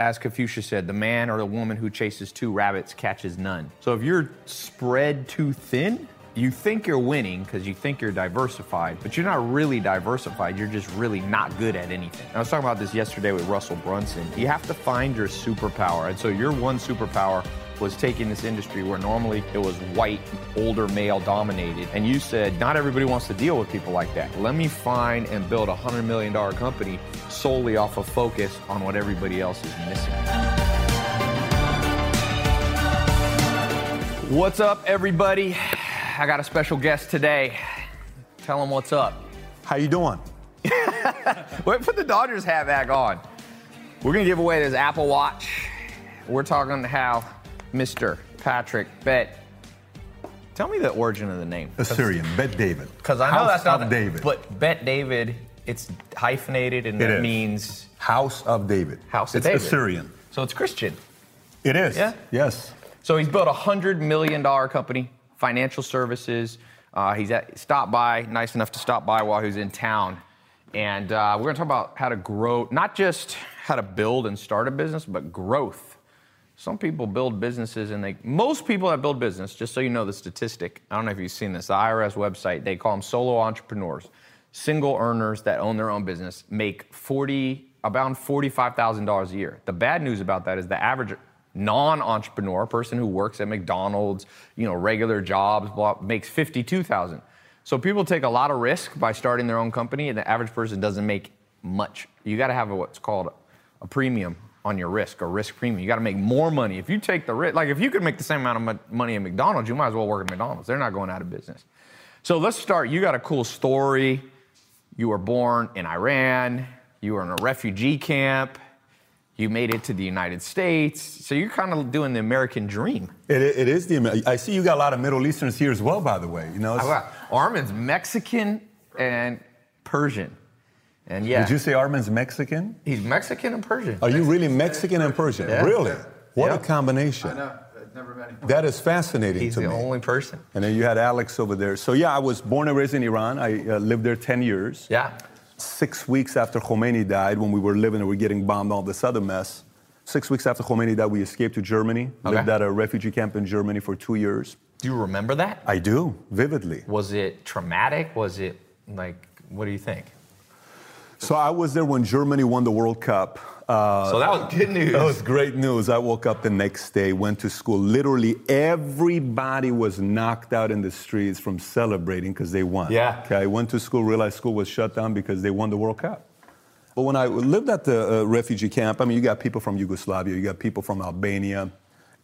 as Confucius said, the man or the woman who chases two rabbits catches none. So if you're spread too thin, you think you're winning because you think you're diversified, but you're not really diversified. You're just really not good at anything. I was talking about this yesterday with Russell Brunson. You have to find your superpower. And so your one superpower was taking this industry where normally it was white, older male dominated. And you said, not everybody wants to deal with people like that. Let me find and build a $100 million company solely off of focus on what everybody else is missing. What's up, everybody? I got a special guest today. Tell them what's up. How you doing? Wait, put the Dodgers hat back on. We're gonna give away this Apple Watch. We're talking how Mr. Patrick Bet. Tell me the origin of the name. Assyrian, Bet David. Because I know House that's not of David. But Bet David, it's hyphenated and It means House of David. House of it's David. Assyrian. so it's Christian. It is. Yeah? Yes. So he's built a hundred million dollar company, financial services. Uh, he's at, stopped by, nice enough to stop by while he was in town, and uh, we're going to talk about how to grow, not just how to build and start a business, but growth. Some people build businesses, and they most people that build business, just so you know the statistic. I don't know if you've seen this. The IRS website they call them solo entrepreneurs, single earners that own their own business, make forty about forty-five thousand dollars a year. The bad news about that is the average non-entrepreneur person who works at McDonald's, you know, regular jobs, blah, makes fifty-two thousand. So people take a lot of risk by starting their own company, and the average person doesn't make much. You got to have what's called a premium on your risk, or risk premium. You got to make more money. If you take the risk, like if you could make the same amount of money at McDonald's, you might as well work at McDonald's. They're not going out of business. So let's start. You got a cool story. You were born in Iran. You were in a refugee camp. You made it to the United States. So you're kind of doing the American dream. It, it is the. I see you got a lot of Middle Easterners here as well, by the way. You know. Armin's Mexican and Persian. And yeah, Did you say Armin's Mexican? he's Mexican and Persian. Are you really Mexican and Persian? Yeah. Really? What Yeah. a combination. I know. I've never met him. That is fascinating He's to the only person. And then you had Alex over there. So yeah, I was born and raised in Iran. I uh, lived there 10 years. Yeah. Six weeks after Khomeini died, when we were living and we were getting bombed, all this other mess. Six weeks after Khomeini died, we escaped to Germany. Okay. Lived at a refugee camp in Germany for two years. Do you remember that? I do, vividly. Was it traumatic? Was it like, what do you think? So I was there when Germany won the World Cup. Uh, So that was good news. that was great news. I woke up the next day, went to school. Literally everybody was knocked out in the streets from celebrating because they won. Yeah. Okay, I went to school, realized school was shut down because they won the World Cup. But when I lived at the uh, refugee camp, I mean, you got people from Yugoslavia, you got people from Albania.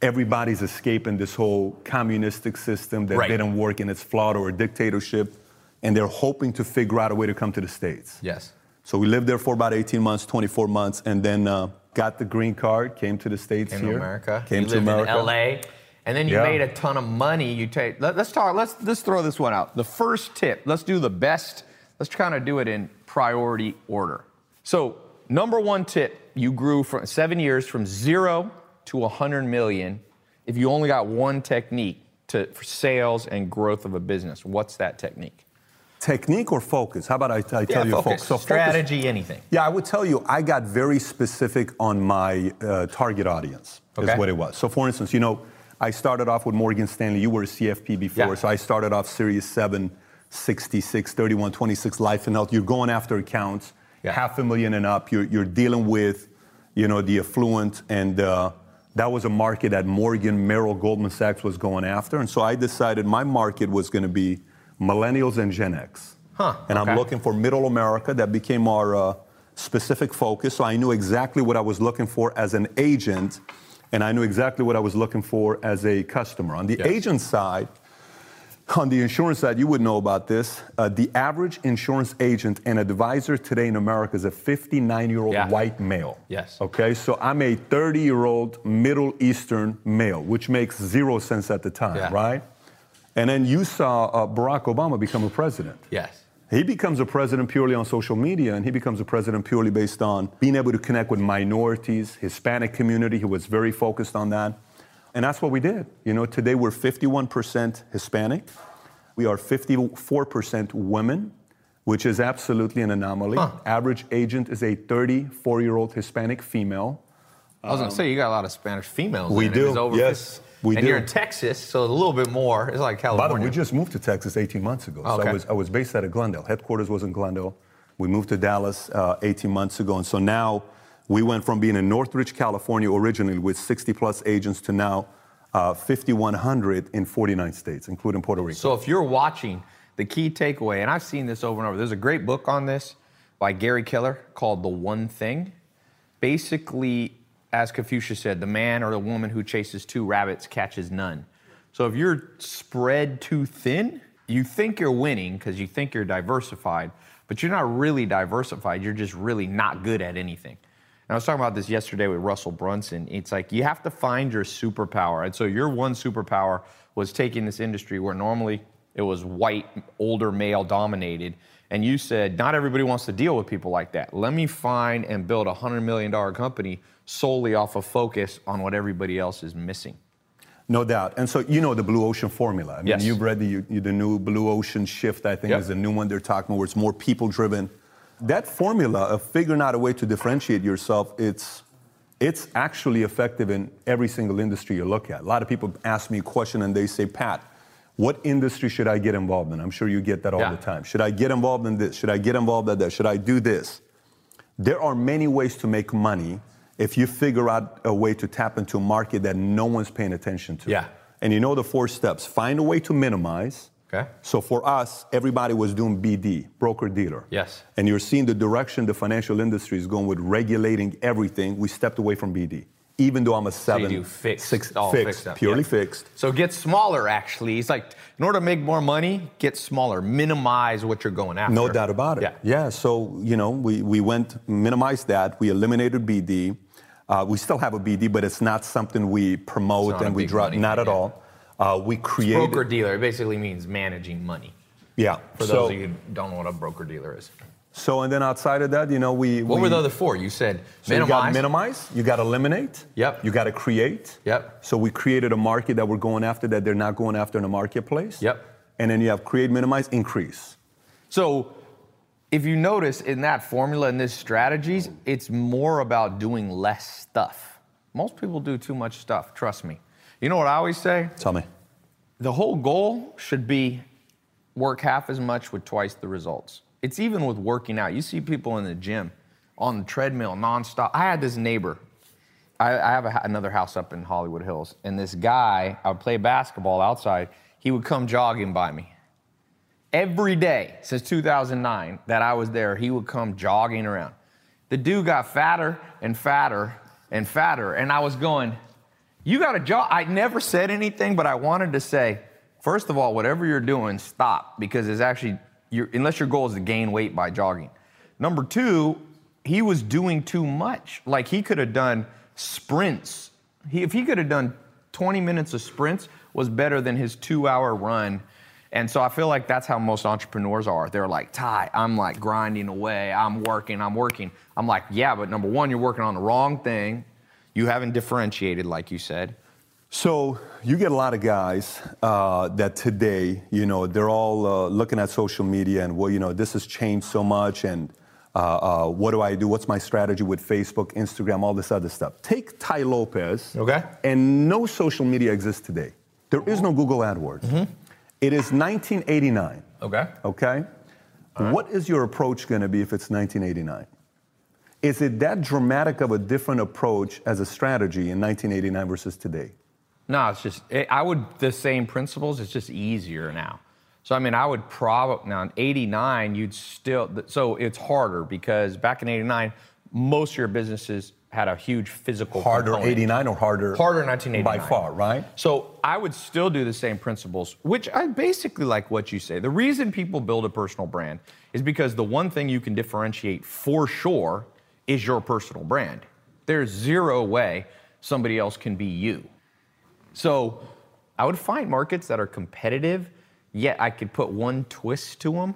Everybody's escaping this whole communistic system that Right. didn't work and it's flawed or a dictatorship, and they're hoping to figure out a way to come to the States. Yes. So we lived there for about 18 months, 24 months, and then uh, got the green card, came to the States Came here. to America. Came you to lived America. in LA. And then you Yeah. made a ton of money. You take let, us talk, let's let's throw this one out. The first tip, let's do the best, let's kind of do it in priority order. So, number one tip, you grew from seven years from zero to hundred million if you only got one technique to for sales and growth of a business. What's that technique? Technique or focus? How about I, I tell you focus. focus? So focus- Strategy, anything. Yeah, I would tell you, I got very specific on my uh, target audience, Okay. is what it was. So, for instance, you know, I started off with Morgan Stanley. You were a CFP before, Yeah. so I started off Series 7, 66, 31, 26 life and health. You're going after accounts, Yeah. half a million and up. You're, you're dealing with, you know, the affluent, and uh, that was a market that Morgan, Merrill, Goldman Sachs was going after. And so I decided my market was going to be millennials and Gen X. Huh, And okay. I'm looking for middle America. That became our uh, specific focus. So I knew exactly what I was looking for as an agent, and I knew exactly what I was looking for as a customer. On the Yes. agent side, on the insurance side, you would know about this. Uh, the average insurance agent and advisor today in America is a 59 year old Yeah. white male. Yes. Okay, so I'm a 30 year old Middle Eastern male, which makes zero sense at the time, Yeah. right? And then you saw uh, Barack Obama become a president. Yes. He becomes a president purely on social media, and he becomes a president purely based on being able to connect with minorities, Hispanic community. He was very focused on that. And that's what we did. You know, today we're 51% Hispanic. We are 54% women, which is absolutely an anomaly. Huh. Average agent is a 34 year old Hispanic female. I was gonna say you got a lot of Spanish females. We do, yes, 50. We and do. you're in Texas, so a little bit more. It's like California. By the way, we just moved to Texas 18 months ago. So Okay. I was, I was based out of Glendale. Headquarters was in Glendale. We moved to Dallas uh, 18 months ago. And so now we went from being in Northridge, California originally with 60 plus agents to now uh, 5,100 in 49 states, including Puerto Rico. So if you're watching, the key takeaway, and I've seen this over and over. There's a great book on this by Gary Keller called The One Thing. Basically, as Confucius said, the man or the woman who chases two rabbits catches none. So if you're spread too thin, you think you're winning because you think you're diversified, but you're not really diversified. You're just really not good at anything. And I was talking about this yesterday with Russell Brunson. It's like you have to find your superpower. And so your one superpower was taking this industry where normally it was white, older male dominated. And you said, not everybody wants to deal with people like that. Let me find and build a $100 million company solely off of focus on what everybody else is missing. No doubt. And so you know the Blue Ocean formula. I mean, Yes. you've read the, you- the new Blue Ocean shift, I think Yep. is the new one they're talking about, where it's more people driven. That formula of figuring out a way to differentiate yourself, it's, it's actually effective in every single industry you look at. A lot of people ask me a question and they say, Pat, what industry should I get involved in? I'm sure you get that all Yeah. the time. Should I get involved in this? Should I get involved in that? Should I do this? There are many ways to make money if you figure out a way to tap into a market that no one's paying attention to. Yeah. And you know the four steps. Find a way to minimize. Okay. So for us, everybody was doing BD, broker dealer. Yes. And you're seeing the direction the financial industry is going with regulating everything. We stepped away from BD. Even though I'm a So seven, do fixed, six, all fixed, fixed purely yeah. fixed. So get smaller, actually. It's like, in order to make more money, get smaller, minimize what you're going after. No doubt about it. Yeah. Yeah. So, you know, we, we went, minimized that. We eliminated BD. Uh, we still have a BD, but it's not something we promote It's not a and we drop. Not at all. Uh, we create Broker dealer it basically means managing money. Yeah. For so, those of you who don't know what a broker dealer is. so, and then outside of that, you know, we. What we, were the other four? You said So you got minimize, you got eliminate. Yep. You got to create. Yep. So we created a market that we're going after that they're not going after in the marketplace. Yep. And then you have create, minimize, increase. So, if you notice in that formula and this strategies, it's more about doing less stuff. Most people do too much stuff, trust me. You know what I always say? Tell me. The whole goal should be work half as much with twice the results. It's even with working out. You see people in the gym on the treadmill nonstop. I had this neighbor. I, I have a, another house up in Hollywood Hills, and this guy, I would play basketball outside. He would come jogging by me. Every day since 2009 that I was there, he would come jogging around. The dude got fatter and fatter and fatter, and I was going, you got to jog. I never said anything, but I wanted to say, first of all, whatever you're doing, stop because it's actually, you unless your goal is to gain weight by jogging. Number two, he was doing too much. Like he could have done sprints. He, if he could have done 20 minutes of sprints, was better than his two-hour run. And so I feel like that's how most entrepreneurs are. They're like, Tai, I'm like grinding away. I'm working. I'm working. I'm like, yeah, but number one, you're working on the wrong thing. You haven't differentiated, like you said. So you get a lot of guys uh, that today, you know, they're all uh, looking at social media and well, you know, this has changed so much, and uh, uh, what do I do? What's my strategy with Facebook, Instagram, all this other stuff? Take Tai Lopez. Okay. And no social media exists today. There is no Google AdWords. It is 1989. Okay. Okay. What is your approach going to be if it's 1989? Is it that dramatic of a different approach as a strategy in 1989 versus today? No, it's just it, I would the same principles. It's just easier now. So I mean, I would probably now in '89 you'd still so it's harder because back in '89 most of your businesses had a huge physical Harder component. 89 or harder? Harder 1989 By far, right? So I would still do the same principles, which I basically like what you say. The reason people build a personal brand is because the one thing you can differentiate for sure is your personal brand. There's zero way somebody else can be you. So I would find markets that are competitive, yet I could put one twist to them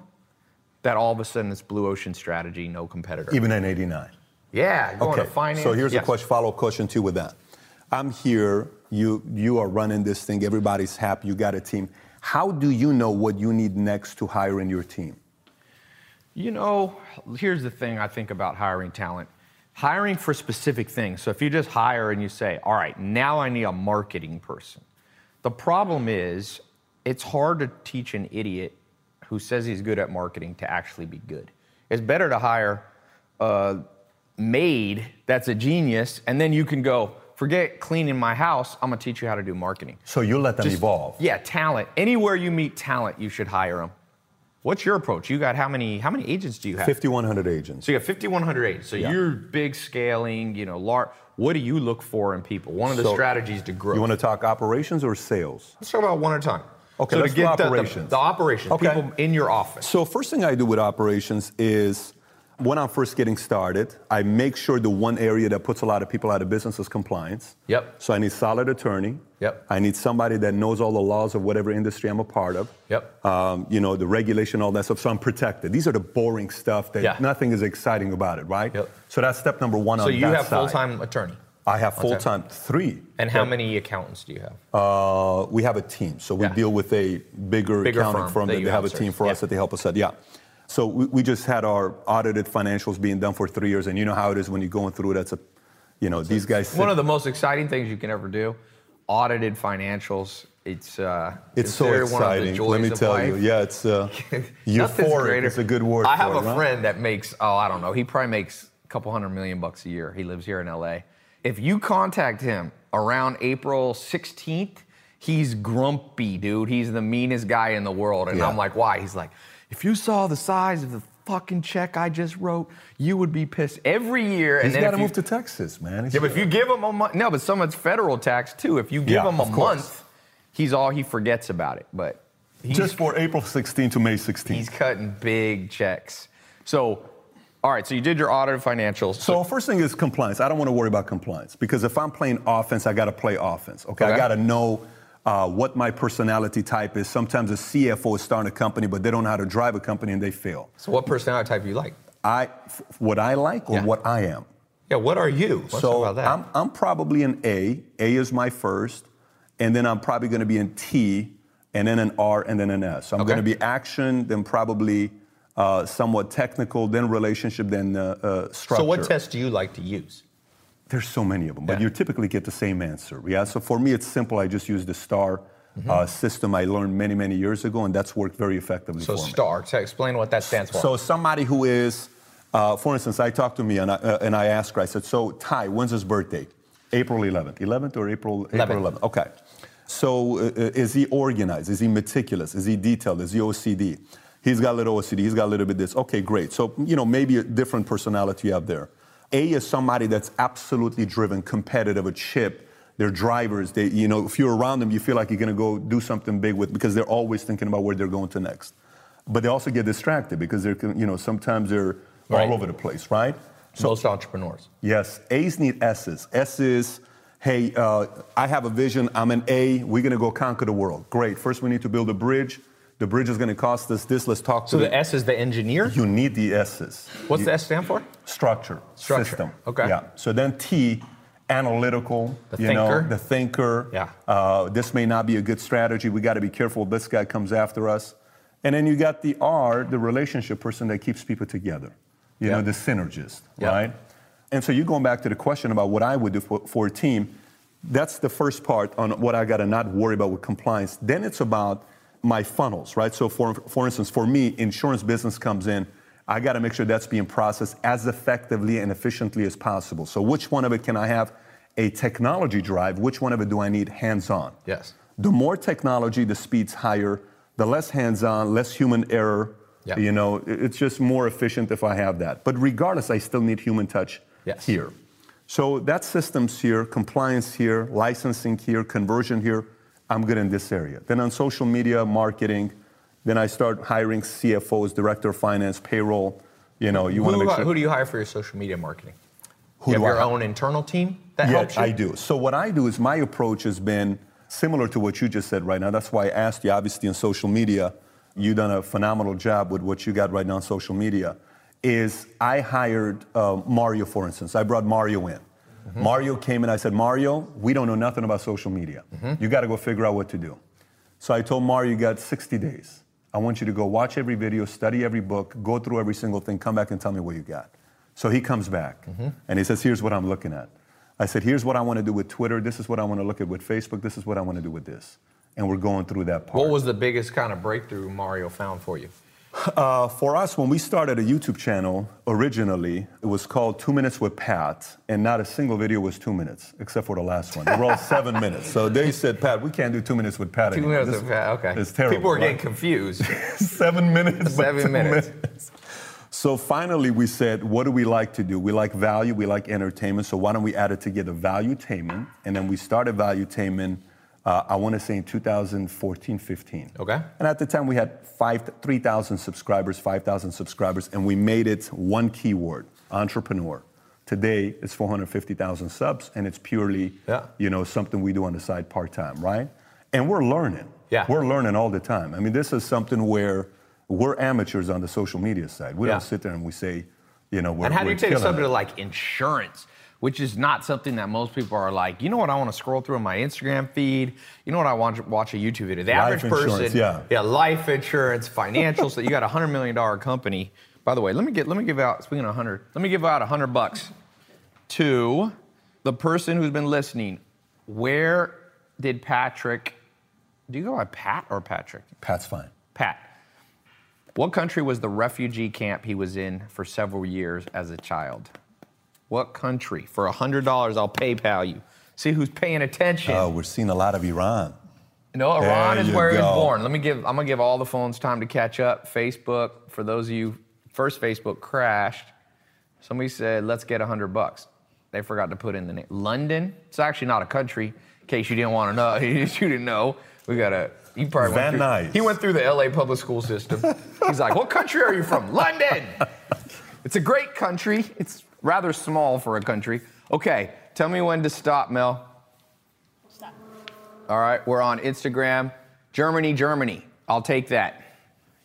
that all of a sudden it's blue ocean strategy, no competitor. Even in 89. Yeah, going Okay. to finance. So here's yes. a question, follow-up question too with that. I'm here. You you are running this thing. Everybody's happy. You got a team. How do you know what you need next to hire in your team? You know, here's the thing I think about hiring talent. hiring for specific things. So if you just hire and you say, all right, now I need a marketing person. The problem is, it's hard to teach an idiot who says he's good at marketing to actually be good. It's better to hire a maid that's a genius, and then you can go, forget cleaning my house, I'm gonna teach you how to do marketing. So you let them Just- evolve. Yeah, talent. Anywhere you meet talent, you should hire them. What's your approach? You got how many how many agents do you have? 5,100 agents. So you got 5,100 agents. So Yeah. you're big scaling, you know, large. What do you look for in people? One of the So, strategies to grow. You want to talk operations or sales? Let's talk about one at a time. Okay, so let's to get the- the- operations. The, operations, Okay. people in your office. So first thing I do with operations is when I'm first getting started, I make sure the one area that puts a lot of people out of business is compliance. Yep. So I need solid attorney. Yep. I need somebody that knows all the laws of whatever industry I'm a part of. Yep. Um, you know, the regulation, all that stuff. So I'm protected. These are the boring stuff that Yeah. nothing is exciting about it, right? Yep. So that's step number one on the side. So on you have side. full-time attorney. I have full-time three. And how Yep. many accountants do you have? Uh, we have a team. So we Yeah. deal with a bigger, Bigger accounting firm firm that that they have a team for us that they help us out. Yeah. So we, we just had our audited financials being done for three years, and you know how it is when you're going through it. That's a, you know, these guys. sit- One of the most exciting things you can ever do, audited financials. It's uh, it's so considered one of the exciting. Let me tell life. you. Yeah, it's uh, euphoric. It's a good word. I have a it, right? friend that makes oh I don't know he probably makes a couple hundred million bucks a year. He lives here in L.A. If you contact him around April 16th, he's grumpy, dude. He's the meanest guy in the world, and Yeah. I'm like, why? He's like, if you saw the size of the fucking check I just wrote, you would be pissed every year. He's got to move to Texas, man. He's- yeah, but if you give him a month, no, but some of it's federal tax too. If you give Yeah, him a month, he's all he forgets about it. But just for April 16 to May 16. he's cutting big checks. So, all right, so you did your audit of financials. So first thing is compliance. I don't want to worry about compliance because if I'm playing offense, I got to play offense. Okay, Okay. I got to know uh, what my personality type is. Sometimes a CFO is starting a company, but they don't know how to drive a company and they fail. So what personality type do you like? I, f- what I like or Yeah. what I am. Yeah, what are you? Let's so talk about that. I'm, I'm probably an A. A is my first, and then I'm probably going to be in T, and then an R, and then an S. So I'm Okay. going to be action, then probably uh, somewhat technical, then relationship, then uh, uh, structure. so what test do you like to use? There's so many of them, but Yeah. you typically get the same answer. Yeah. So for me, it's simple. I just use the STAR Mm-hmm. uh, system I learned many, many years ago, and that's worked very effectively So for me. STAR. To explain what that stands for. So somebody who is, uh, for instance, I talked to me and I, uh, and I asked her. I said, "So Tai, when's his birthday? April 11th. 11th or April? April 11th. Okay. So uh, uh, is he organized? Is he meticulous? Is he detailed? Is he OCD? He's got a little OCD. He's got a little bit this. Okay, great. So you know maybe a different personality you have there. A is somebody that's absolutely driven, competitive, a chip. They're drivers. They, you know, if you're around them, you feel like you're going to go do something big with because they're always thinking about where they're going to next. But they also get distracted because they're, you know, sometimes they're Right. all over the place, right? So, Most entrepreneurs. Yes, A's need S's. S is, hey, uh, I have a vision. I'm an A. We're going to go conquer the world. Great. First, we need to build a bridge. The bridge is going to cost us this. Let's talk to So to the S is the engineer. You need the S's. What's You- the S stand for? Structure. Structure. System. Okay. Yeah. So then T, analytical. The you thinker. know, the thinker. Yeah. Uh, this may not be a good strategy. We got to be careful. This guy comes after us. And then you got the R, the relationship person that keeps people together. You Yeah. know, the synergist, Yeah. right? And so you're going back to the question about what I would do for, for a team. That's the first part on what I got to not worry about with compliance. Then it's about my funnels, right? So for, for instance, for me, insurance business comes in. I got to make sure that's being processed as effectively and efficiently as possible. So which one of it can I have a technology drive? Which one of it do I need hands-on? Yes. The more technology, the speed's higher. The less hands-on, less human error. Yeah. You know, it's just more efficient if I have that. But regardless, I still need human touch Yes. here. So that system's here, compliance here, licensing here, conversion here. I'm good in this area. Then on social media, marketing, then I start hiring CFOs, director of finance, payroll. You know, you want to make sure. who do you hire for your social media marketing? Who you have I your own internal team that yeah, helps you? I do. So what I do is my approach has been similar to what you just said right now. That's why I asked you, obviously, on social media, you've done a phenomenal job with what you got right now on social media. Is I hired uh, Mario, for instance. I brought Mario in. Mm-hmm. Mario came in. I said, Mario, we don't know nothing about social media. Mm-hmm. You got to go figure out what to do. So I told Mario, you got 60 days. I want you to go watch every video, study every book, go through every single thing, come back and tell me what you got. So he comes back and he says, Here's what I'm looking at. I said, Here's what I want to do with Twitter. This is what I want to look at with Facebook. This is what I want to do with this. And we're going through that part. What was the biggest kind of breakthrough Mario found for you? Uh, for us, when we started a YouTube channel originally, it was called Two Minutes with Pat, and not a single video was two minutes, except for the last one. They were all seven minutes. So they said, Pat, we can't do two minutes with Pat Two anymore. minutes. This- of- okay. It's terrible. People are getting right? confused. seven minutes. Seven two minutes. So finally, we said, what do we like to do? We like value, we like entertainment. So why don't we add it together, Value valuetainment? And then we started value valuetainment. Uh, I want to say in 2014, 15. Okay. And at the time, we had five, 3,000 subscribers, 5,000 subscribers, and we made it one keyword: entrepreneur. Today, it's 450,000 subs, and it's purely, Yeah. you know, something we do on the side part time, right? And we're learning. Yeah. We're learning all the time. I mean, this is something where we're amateurs on the social media side. We Yeah. don't sit there and we say, you know, we're and how do you take something it. to like insurance, which is not something that most people are like, you know what, I want to scroll through on my Instagram feed. You know what, I want to watch a YouTube video. The Life average person, yeah. yeah, life insurance, financials. that you got a hundred million dollar company. By the way, let me get let me give out speaking of hundred, let me give out a hundred bucks to the person who's been listening. Where did Patrick? Do you go by Pat or Patrick? Pat's fine. Pat, what country was the refugee camp he was in for several years as a child? What country? For $100, I'll PayPal you. See who's paying attention. Oh, we're seeing a lot of Iran. no, Iran there is where he was born. Let me give, I'm gonna give all the phones time to catch up. Facebook, for those of you, first Facebook crashed. Somebody said, let's get 100 bucks. They forgot to put in the name. London, it's actually not a country, in case you didn't want to know. you didn't know. We got a, you probably Van went through, Nuys. He went through the LA public school system. He's like, what country are you from? London. It's a great country. It's rather small for a country. Okay, tell me when to stop, Mel. Stop. All right, we're on Instagram. Germany, Germany. I'll take that.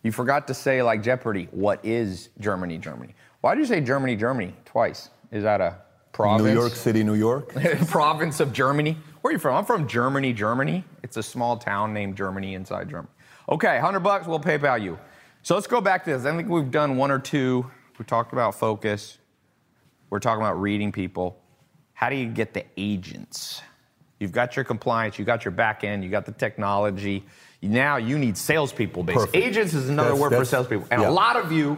You forgot to say, like Jeopardy, what is Germany, Germany? Why did you say Germany, Germany twice? Is that a province? New York City, New York. province of Germany. Where are you from? I'm from Germany, Germany. It's a small town named Germany inside Germany. Okay, 100 bucks, we'll PayPal you. So let's go back to this. I think we've done one or two. We talked about focus. We're talking about reading people. How do you get the agents? You've got your compliance, you've got your back end, you got the technology. Now you need salespeople. Basically, Perfect. agents is another That's- word for salespeople, and yeah. a lot of you,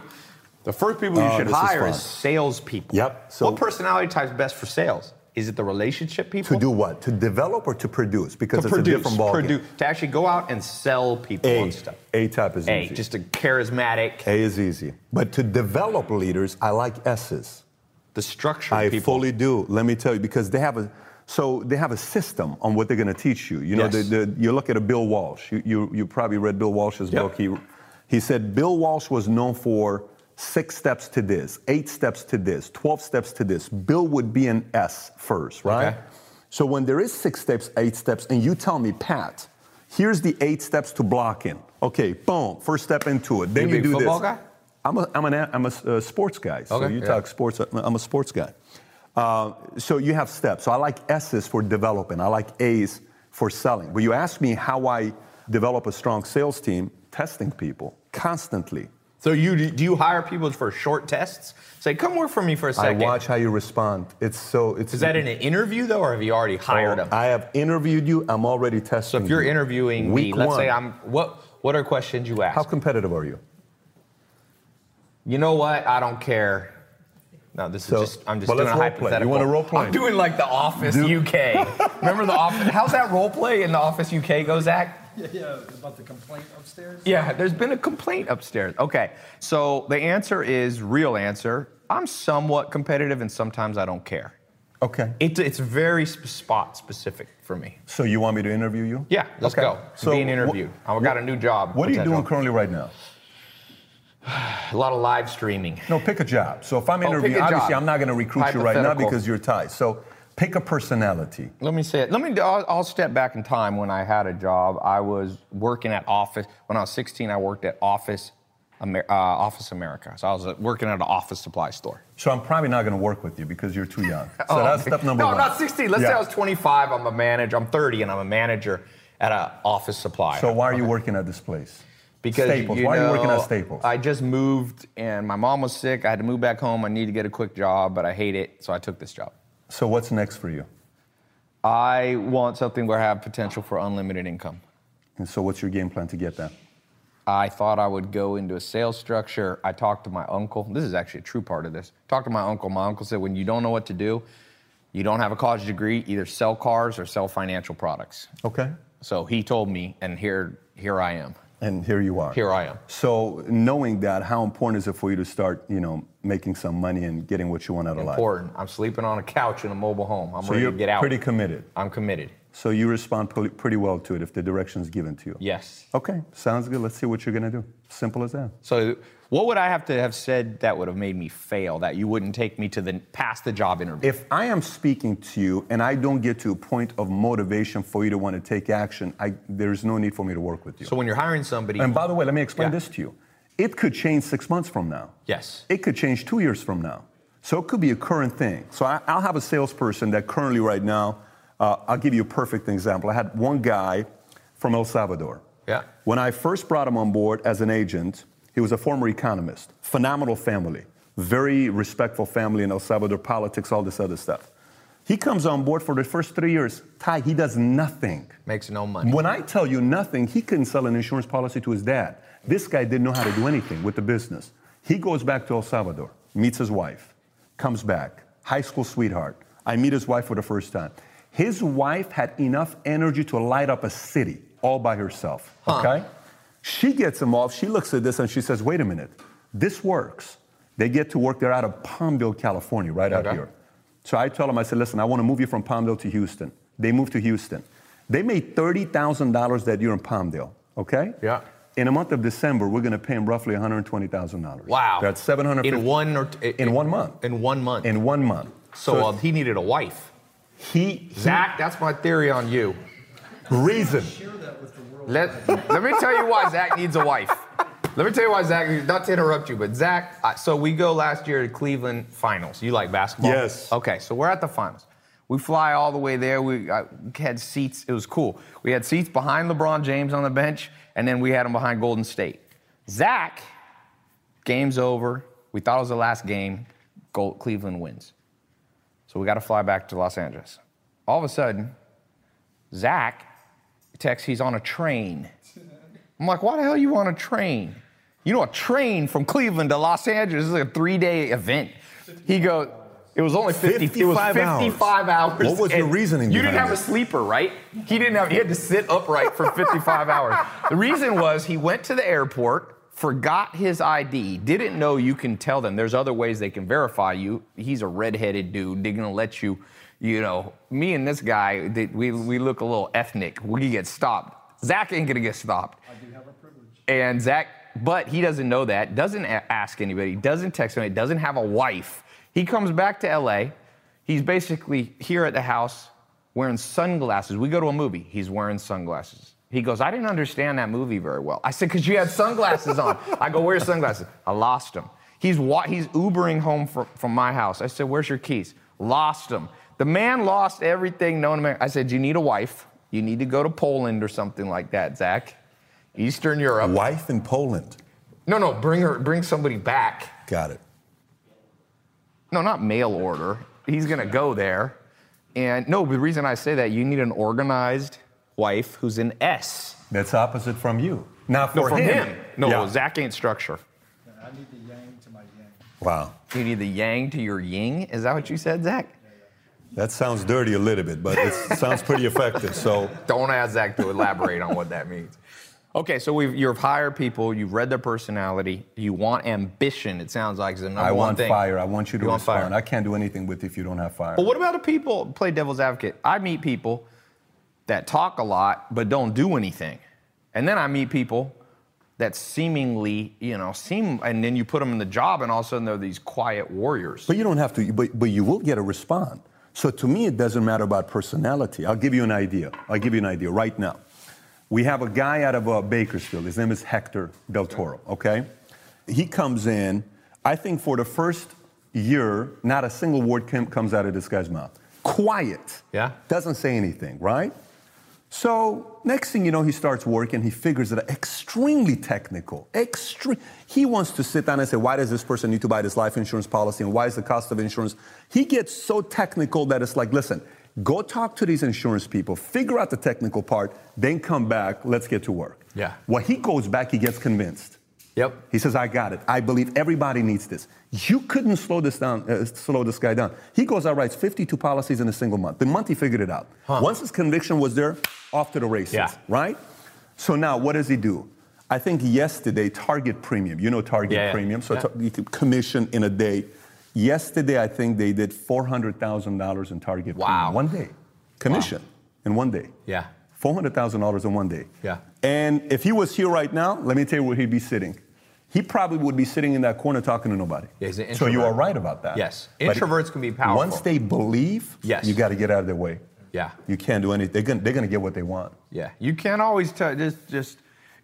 the first people you Oh, should is hire fun. is salespeople. Yep, so- what personality type is best for sales? Is it the relationship people? to do what? To develop or to produce? Because to it's produce, a different ballgame. produ- to actually go out and sell people A, and stuff. A type is A, easy. just a charismatic, A is easy. But to develop leaders, I like S's. The structure I people. fully do. Let me tell you, because they have a so they have a system on what they're going to teach you. You know, Yes. the, the, you look at a Bill Walsh. You, you, you probably read Bill Walsh's Yep. book. He, he said Bill Walsh was known for six steps to this, eight steps to this, 12 steps to this. Bill would be an S first, right? Okay. So when there is six steps, eight steps, and you tell me, Pat, here's the eight steps to blocking. Okay, boom, first step into it. Then You you, do this. guy? I'm a, I'm, an, I'm a uh, sports guy. So Okay, you yeah. talk sports, I'm a sports guy. Uh, so you have steps. So I like S's for developing. I like A's for selling. But you ask me how I develop a strong sales team, testing people constantly. So you do you hire people for short tests? Say, come work for me for a second. I watch how you respond. It's so. It's. Is that in an interview though, or have you already hired them? I have interviewed you. I'm already testing. so if you're you. interviewing Week me, let's one, say I'm what what are questions you ask? How competitive are you? You know what? I don't care. No, this So- is just I'm just well, doing a let's play. You hypothetical. wanna role play? I'm doing like the Office Do- UK. Remember the Office? How's that role play in the Office UK go, Zach? Yeah, yeah, about the complaint upstairs. Yeah, there's been a complaint upstairs. Okay, so the answer is real answer. I'm somewhat competitive, and sometimes I don't care. Okay. It, it's very sp- spot specific for me. So you want me to interview you? Yeah, let's Okay. go. So Being wh- interviewed. I've got a new job. What are you doing currently right now? A lot of live streaming. No, pick a job. So if I'm Oh, interviewing, obviously job. I'm not going to recruit you right now because you're Tai. So pick a personality. Let me say it. Let me. I'll, I'll step back in time when I had a job. I was working at Office. When I was 16, I worked at Office, Amer- uh, Office America. So I was uh, working at an office supply store. So I'm probably not going to work with you because you're too young. So that's step number no, one. I'm not 16. Let's say I was 25. I'm a manager. I'm 30, and I'm a manager at an office supply. So why are you working at this place? Because Staples. Why are you working at Staples? I just moved and my mom was sick. I had to move back home. I need to get a quick job, but I hate it, so I took this job. So what's next for you? I want something where I have potential for unlimited income. And so what's your game plan to get that? I thought I would go into a sales structure. I talked to my uncle. This is actually a true part of this. Talked to my uncle. My uncle said, when you don't know what to do, you don't have a college degree, either sell cars or sell financial products. Okay. So he told me, and here, here I am. And here you are. Here I am. So knowing that, how important is it for you to start, you know, making some money and getting what you want out of life? Important. I'm sleeping on a couch in a mobile home. I'm So ready to get out. pretty committed. I'm committed. So you respond pretty- well to it if the direction's given to you. Yes. Okay, sounds good. Let's see what you're gonna do. Simple as that. So, what would I have to have said that would have made me fail? That you wouldn't take me to the past the job interview? If I am speaking to you and I don't get to a point of motivation for you to want to take action, I, there's no need for me to work with you. so when you're hiring somebody, and by the way, let me explain Yeah. this to you. It could change six months from now. yes, It could change two years from now. So it could be a current thing. So I, I'll have a salesperson that currently, right now, uh, I'll give you a perfect example. I had one guy from El Salvador. Yeah. When I first brought him on board as an agent, he was a former economist, phenomenal family, very respectful family in El Salvador, politics, all this other stuff. He comes on board for the first three years. Tai, he does nothing. makes no money. When I tell you nothing, he couldn't sell an insurance policy to his dad. This guy didn't know how to do anything with the business. He goes back to El Salvador, meets his wife, comes back, high school sweetheart. I meet his wife for the first time. His wife had enough energy to light up a city all by herself, okay? She gets him off, she looks at this and she says, wait a minute, this works. They get to work, they're out of Palmdale, California, right out here. So I tell them, I said, listen, I want to move you from Palmdale to Houston. They moved to Houston. They made $30,000 that year in Palmdale, okay? Yeah. In a month of December, we're going to pay them roughly $120,000. Wow. That's 750 in one or t- in one month. In one month. In one month. so uh, he needed a wife. He, Zach, that's my theory on you. reason. Let, let me tell you why Zach needs a wife. Let me tell you why Zach, not to interrupt you, but Zach, so we go last year to Cleveland finals. You like basketball? Yes. Okay, so we're at the finals. We fly all the way there. We uh, had seats. It was cool. We had seats behind LeBron James on the bench, and then we had him behind Golden State. Zach, game's over. We thought it was the last game. Gold, Cleveland wins. So we got to fly back to Los Angeles. All of a sudden, Zach texts he's on a train. I'm like, why the hell are you on a train? You know, a train from Cleveland to Los Angeles is a three day event. He goes, it was only 50, it was 55 hours. hours. What was your reasoning You didn't have a sleeper, right? He didn't have, he had to sit upright for 55 hours. The reason was he went to the airport, forgot his ID, didn't know you can tell them. There's other ways they can verify you. He's a redheaded dude. They're gonna let you, you know, me and this guy, we, we look a little ethnic. We get stopped. Zach ain't gonna get stopped. I do have a privilege. And Zach, but he doesn't know that, doesn't ask anybody, doesn't text anybody, doesn't have a wife. He comes back to LA. He's basically here at the house wearing sunglasses. We go to a movie, he's wearing sunglasses. He goes, I didn't understand that movie very well. I said, because you had sunglasses on. I go, where's sunglasses? I lost them. He's, wa- he's Ubering home from, from my house. I said, where's your keys? Lost them. The man lost everything known to man. I said, you need a wife. You need to go to Poland or something like that, Zach. Eastern Europe. Wife in Poland. No, no, bring her, bring somebody back. Got it. No, not mail order. He's gonna go there. And no, the reason I say that, you need an organized wife who's an S. That's opposite from you. Now for No, from him. No, Yeah. Zach ain't structure. I need the yang to my yang. Wow. You need the yang to your yin. Is that what you said, Zach? That sounds dirty a little bit, but it sounds pretty effective. So Don't ask Zach to elaborate on what that means. Okay, so we've, you've hired people, you've read their personality, you want ambition, it sounds like is the number I want thing. fire. I want you to You want respond. fire. I can't do anything with you if you don't have fire. But what about the people, play devil's advocate? I meet people that talk a lot but don't do anything. And then I meet people that seemingly, you know, seem, and then you put them in the job and all of a sudden they're these quiet warriors. But you don't have to, but, but you will get a response. So to me, it doesn't matter about personality. I'll give you an idea. I'll give you an idea right now. We have a guy out of uh, Bakersfield. His name is Hector Del Toro, okay? He comes in, I think for the first year, not a single word com- comes out of this guy's mouth. Quiet. Yeah. Doesn't say anything, right? So next thing you know, he starts working. He figures it out. Extremely technical. Extreme. He wants to sit down and say, why does this person need to buy this life insurance policy, and why is the cost of insurance? He gets so technical that it's like, listen, go talk to these insurance people, figure out the technical part, then come back. Let's get to work. Yeah. When he goes back, he gets convinced. Yep. He says, I got it. I believe everybody needs this. You couldn't slow this down, uh, slow this guy down. He goes out, writes 52 policies in a single month. The month he figured it out. Once his conviction was there, off to the races, Yeah. right? So now what does he do? I think yesterday, Target Premium, you know Target Yeah, yeah. Premium, so Yeah. tar- you could commission in a day. Yesterday, I think they did $400,000 in Target Wow. Premium. One day. Commission in one day. Yeah. $400,000 in one day. Yeah. And if he was here right now, let me tell you where he'd be sitting. He probably would be sitting in that corner talking to nobody. Yeah, he's an so you are right about that. Yes. But Introverts can be powerful. Once they believe, Yes. you got to get out of their way. Yeah. You can't do anything. They're going they're gonna get what they want. Yeah, you can't always tell. Just, just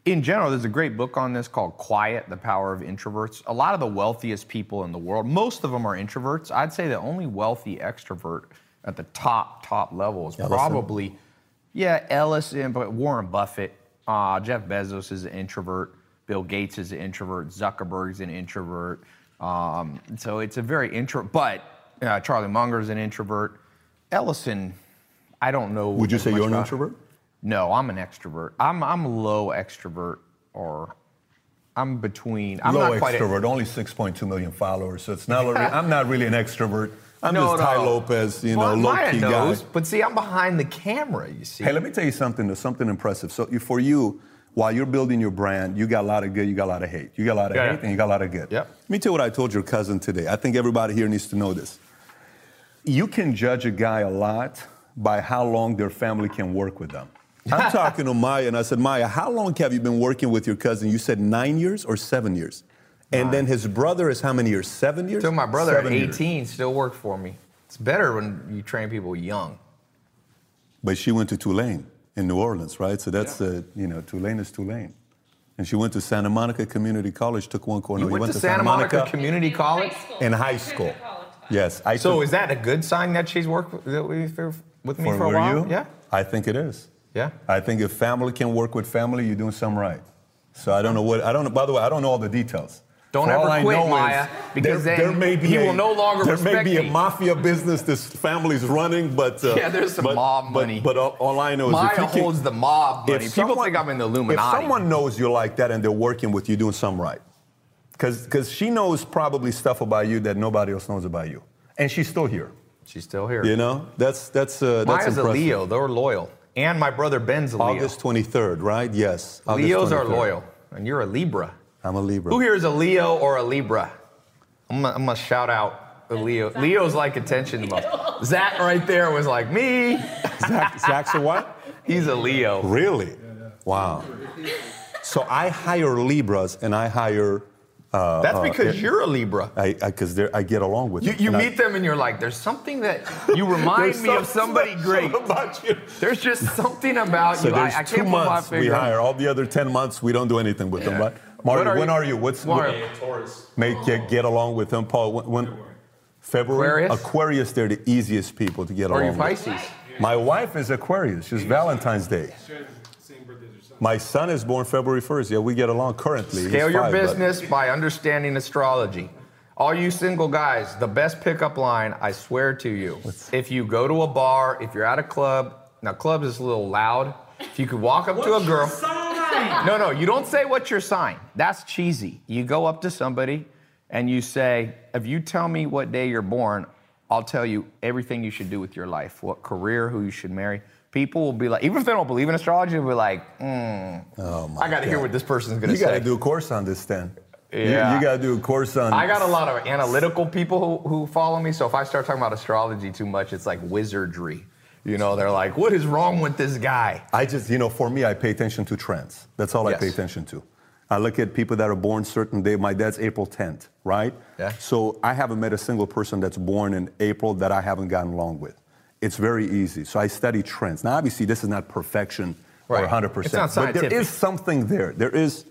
in general, there's a great book on this called "Quiet: The Power of Introverts." A lot of the wealthiest people in the world, most of them are introverts. I'd say the only wealthy extrovert at the top top level is Ellison? probably, yeah, Ellison, but Warren Buffett, uh, Jeff Bezos is an introvert. Bill Gates is an introvert. Zuckerberg's an introvert. Um, so it's a very intro. But uh, Charlie Munger is an introvert. Ellison, I don't know. Would you say you're an about- introvert? no, I'm an extrovert. I'm I'm low extrovert, or I'm between. I'm Low not quite. a- extrovert, only 6.2 million followers, so it's not. really- I'm not really an extrovert. I'm No, just Tai. Lopez, you Well, know, low key knows, guy. but see, I'm behind the camera. You see. Hey, let me tell you something. There's something impressive. So for you, while you're building your brand, you got a lot of good, you got a lot of hate. You got a lot of Yeah, hate, and you got a lot of good. Yep. Let me tell you what I told your cousin today. I think everybody here needs to know this. You can judge a guy a lot by how long their family can work with them. I'm talking to Maya, and I said, Maya, how long have you been working with your cousin? You said nine years or seven years? And then his brother is how many years? Seven years? So my brother at Seven years. 18 still worked for me. It's better when you train people young. But she went to Tulane in New Orleans, right? So that's, uh, you know, Tulane is Tulane. And she went to Santa Monica Community College, took one corner. You went, to, Santa Monica, Community College. in high school. Yes. I So took- is that a good sign that she's worked with, that with me for, for a were while? you? Yeah. I think it is. Yeah. I think if family can work with family, you're doing something right. So I don't know what, I don't know, by the way, I don't know all the details. Don't For ever quit, Maya, because there, then there may be he a- will no longer There may respect be a mafia business this family's running, but. Uh, Yeah, there's some but- mob money. But, all, all I know is if Maya can, holds the mob money. if People someone- think I'm in the Illuminati. If someone knows you're like that and they're working with you, doing something right. Because she knows probably stuff about you that nobody else knows about you. And she's still here. She's still here. You know? That's, that's, uh, that's Maya's a impressive. Leo. They're loyal. And my brother Ben's a Leo. August 23rd, right? Yes. August Leos are loyal. And you're a Libra. I'm a Libra. Who here is a Leo or a Libra? I'm gonna, I'm shout out a Leo. Leo's like attention the most. Zach right there was like, me. Zach, Zach's a what? He's a Leo. Really? Wow. So I hire Libras and I hire. Uh, That's uh, because you're a Libra. I because I, get along with You, them. you And I- meet them and you're like, there's something that you remind me of somebody special great. about you. There's just something about So you. there's I, I two can't months we hire. All the other ten months we don't do anything with them. Yeah. Right? Mario, are when you? are you? What's Mario. Taurus. make get, get along with them, Paul? When, when February? Aquarius? Aquarius, they're the easiest people to get Or along you with. Pisces. My wife is Aquarius. She's Valentine's Day. Same birthday as your son. My son is born February 1st. Yeah, we get along currently. He's Scale your five, but- business by understanding astrology. All you single guys, the best pickup line, I swear to you, if you go to a bar, if you're at a club, now clubs is a little loud. If you could walk up to a girl, no, no, you don't say what's your sign. That's cheesy. You go up to somebody and you say, if you tell me what day you're born, I'll tell you everything you should do with your life, what career, who you should marry. People will be like, even if they don't believe in astrology, they'll be like, hmm, Oh my I got to hear what this person's gonna say. You got to do a course on this then. You- Yeah. You, got to do a course on. I got a lot of analytical people who, who follow me, so if I start talking about astrology too much, it's like wizardry. You know, they're like, what is wrong with this guy? I just, you know, for me, I pay attention to trends. That's all I pay attention to. I look at people that are born certain day. My dad's April 10th, right? Yeah. So I haven't met a single person that's born in April that I haven't gotten along with. It's very easy. So I study trends. Now, obviously, this is not perfection Right. or 100%. It's not But there is something there. There is.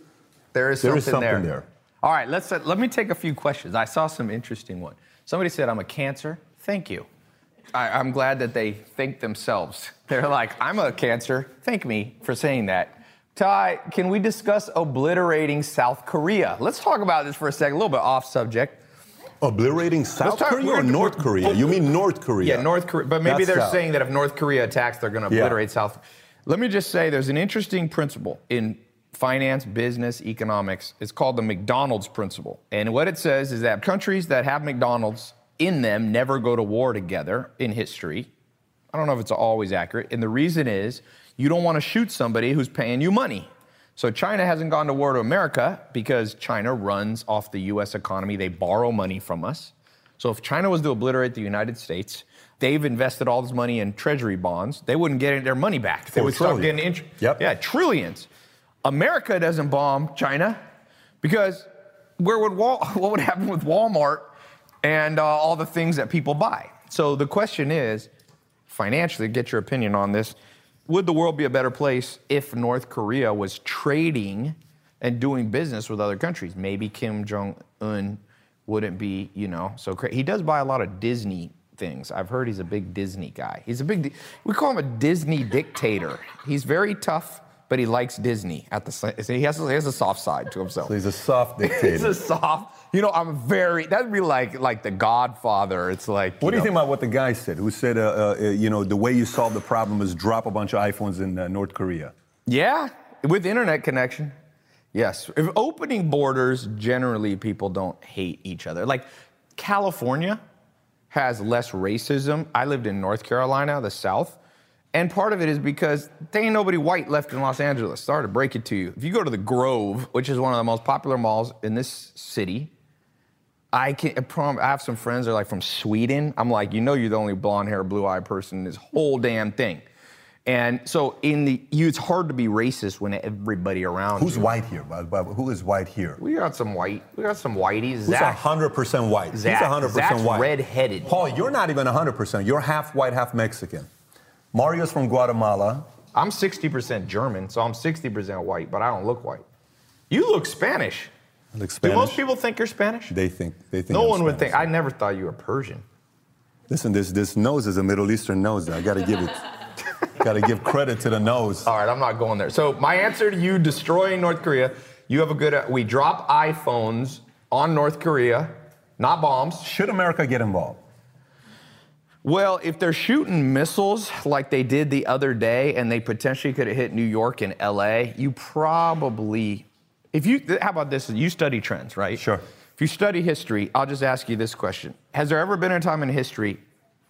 There is There something, is something there. All right, let's uh, let me take a few questions. I saw some interesting one. Somebody said I'm a Cancer. Thank you. I, I'm glad that they thank themselves. They're like, I'm a cancer. Thank me for saying that. Tai, can we discuss obliterating South Korea? Let's talk about this for a second, a little bit off subject. Obliterating South talk- Korea or North Korea? You mean North Korea? Yeah, North Korea. But maybe That's they're South. saying that if North Korea attacks, they're going to Yeah. obliterate South. Let me just say there's an interesting principle in finance, business, economics. It's called the McDonald's principle. And what it says is that countries that have McDonald's in them never go to war together in history. I don't know if it's always accurate. And the reason is you don't want to shoot somebody who's paying you money. So China hasn't gone to war to America because China runs off the US economy. They borrow money from us. So if China was to obliterate the United States, they've invested all this money in treasury bonds. They wouldn't get their money back. They would start getting interest. Yep. Yeah, trillions. America doesn't bomb China because where would Wal- what would happen with Walmart and uh, all the things that people buy? So the question is, financially, get your opinion on this. Would the world be a better place if North Korea was trading and doing business with other countries? Maybe Kim Jong Un wouldn't be, you know, so crazy. He does buy a lot of Disney things. I've heard he's a big Disney guy. He's a big, di- we call him a Disney dictator. He's very tough, but he likes Disney at the same. He has, he has a soft side to himself. So he's a soft dictator. He's a soft. You know, I'm very. That'd be like like the Godfather. It's like. What do you know, think about what the guy said? Who said, uh, uh, you know, the way you solve the problem is drop a bunch of iPhones in uh, North Korea? Yeah, with internet connection. Yes. If opening borders, generally people don't hate each other. Like California has less racism. I lived in North Carolina, the South. And part of it is because there ain't nobody white left in Los Angeles. Sorry to break it to you. If you go to the Grove, which is one of the most popular malls in this city, I can I prom- I have some friends that are like from Sweden. I'm like, you know, you're the only blonde hair, blue eyed person in this whole damn thing. And so in the, you, it's hard to be racist when everybody around Who's you. white here? by- by- Who is white here? We got some white. We got some whiteies. Who's Zach. 100% white? Zach. He's 100% Zach's white. red-headed. Paul, you're not even 100%. You're half white, half Mexican. Mario's from Guatemala. I'm 60% German, so I'm 60% white, but I don't look white. You look Spanish. Look Do most people think you're Spanish? They think. They think. no I'm one would think. I never thought you were Persian. Listen, this this nose is a Middle Eastern nose. I got to give it. got to give credit to the nose. All right, I'm not going there. So my answer to you destroying North Korea, you have a good. uh, We drop iPhones on North Korea, not bombs. Should America get involved? Well, if they're shooting missiles like they did the other day, and they potentially could have hit New York and L.A., you probably. If you, how about this? You study trends, right? Sure. If you study history, I'll just ask you this question: Has there ever been a time in history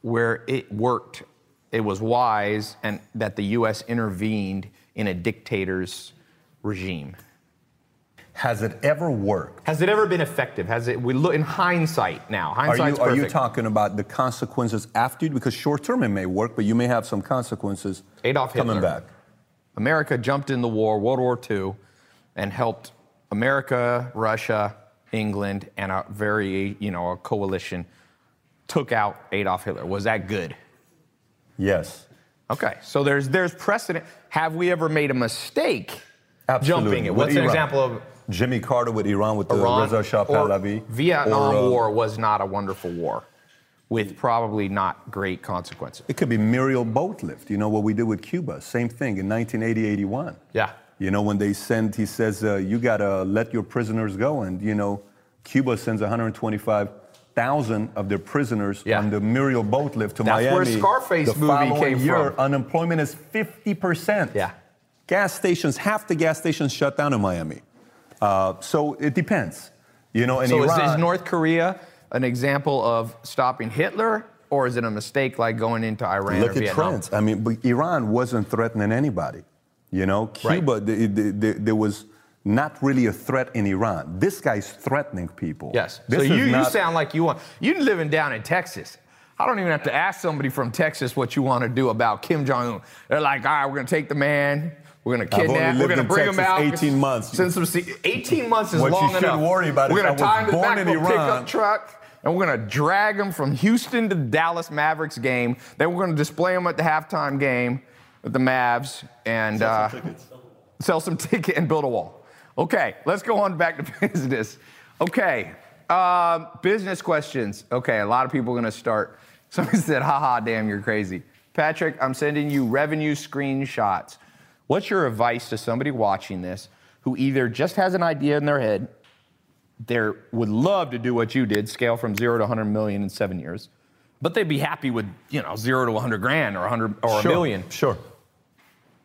where it worked, it was wise, and that the U.S. intervened in a dictator's regime? Has it ever worked? Has it ever been effective? Has it? We look in hindsight now. Are you, are you talking about the consequences after? Because short term it may work, but you may have some consequences Adolf Hitler coming back. America jumped in the war, World War II, and helped America, Russia, England, and a very, you know, a coalition took out Adolf Hitler. Was that good? Yes. Okay, so there's there's precedent. Have we ever made a mistake Absolutely. jumping it? What's an example of Jimmy Carter with Iran with the Iran Reza Shah Pahlavi. Vietnam or, uh, War was not a wonderful war, with probably not great consequences. It could be Mariel Boatlift. You know what we did with Cuba? Same thing in 1980, 81. Yeah. You know, when they send, he says, uh, you got to let your prisoners go. And, you know, Cuba sends 125,000 of their prisoners Yeah. on the Mariel Boatlift to Miami. That's where Scarface the movie came year, from. unemployment is 50%. Yeah. Gas stations, half the gas stations shut down in Miami. Uh, so it depends. You know, in So is, Iran, is North Korea an example of stopping Hitler, or is it a mistake like going into Iran Look at Vietnam? trends. I mean, but Iran wasn't threatening anybody. You know, Cuba, the- the- the- there was not really a threat in Iran. This guy's threatening people. Yes. This so you, you sound like you want you living down in Texas. I don't even have to ask somebody from Texas what you want to do about Kim Jong Un. They're like, all right, we're gonna take the man. We're gonna I've only kidnap. We're gonna in bring him Texas out. 18 months. Since some, se- 18 months is What you long should enough. worry about we're is gonna I him was to the born in Iran. pickup truck. And we're gonna drag him from Houston to the Dallas Mavericks game. Then we're gonna display him at the halftime game the Mavs and uh, sell some ticket and build a wall. Okay, let's go on back to business. Okay, um, business questions. Okay, a lot of people are going to start Somebody said, haha, damn, you're crazy. Patrick, I'm sending you revenue screenshots. What's your advice to somebody watching this who either just has an idea in their head, they would love to do what you did, scale from zero to 100 million in seven years, but they'd be happy with, you know, zero to 100 grand or 100 or Sure, a million Sure.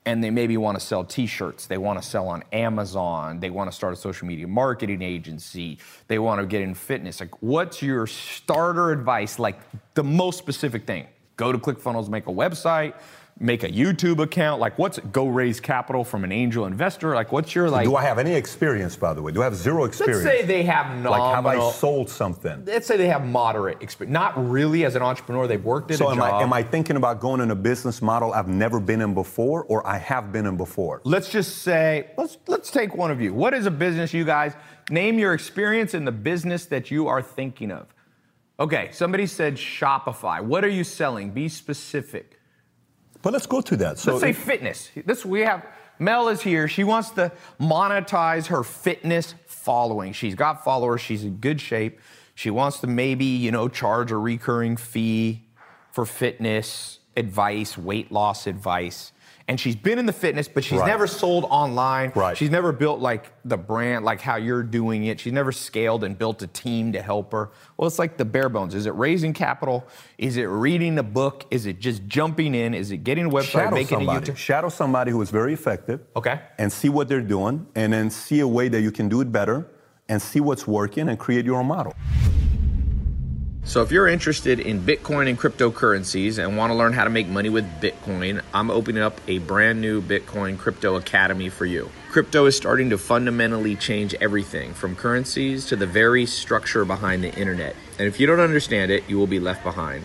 And they maybe want to sell t-shirts they want to sell on amazon they want to start a social media marketing agency they want to get in fitness. Like what's your starter advice? Like the most specific thing. Go to clickfunnels make a website make a youtube account like what's go raise capital from an angel investor like what's your like Do I have any experience, by the way? Do I have zero experience? let's say they have like, have I sold something? let's say they have moderate experience not really as an entrepreneur they've worked at So a am job I, am I thinking about going in a business model I've never been in before, or I have been in before? Let's just say, let's let's take one of you. What is a business you guys name your experience in the business that you are thinking of? Okay, somebody said Shopify. What are you selling? Be specific. But let's go to that. So Let's say fitness. This we have Mel is here. She wants to monetize her fitness following. She's got followers, she's in good shape. She wants to maybe, you know, charge a recurring fee for fitness advice, weight loss advice. And she's been in the fitness, but she's Right. never sold online. Right. She's never built like the brand, like how you're doing it. She's never scaled and built a team to help her. Well, it's like the bare bones. Is it raising capital? Is it reading a book? Is it just jumping in? Is it getting a website, shadow making a somebody. YouTube? Shadow somebody who is very effective. Okay. And see what they're doing, and then see a way that you can do it better, and see what's working, and create your own model. So, if you're interested in Bitcoin and cryptocurrencies and want to learn how to make money with Bitcoin, I'm opening up a brand new Bitcoin Crypto Academy for you. Crypto is starting to fundamentally change everything from currencies to the very structure behind the internet. And if you don't understand it, you will be left behind.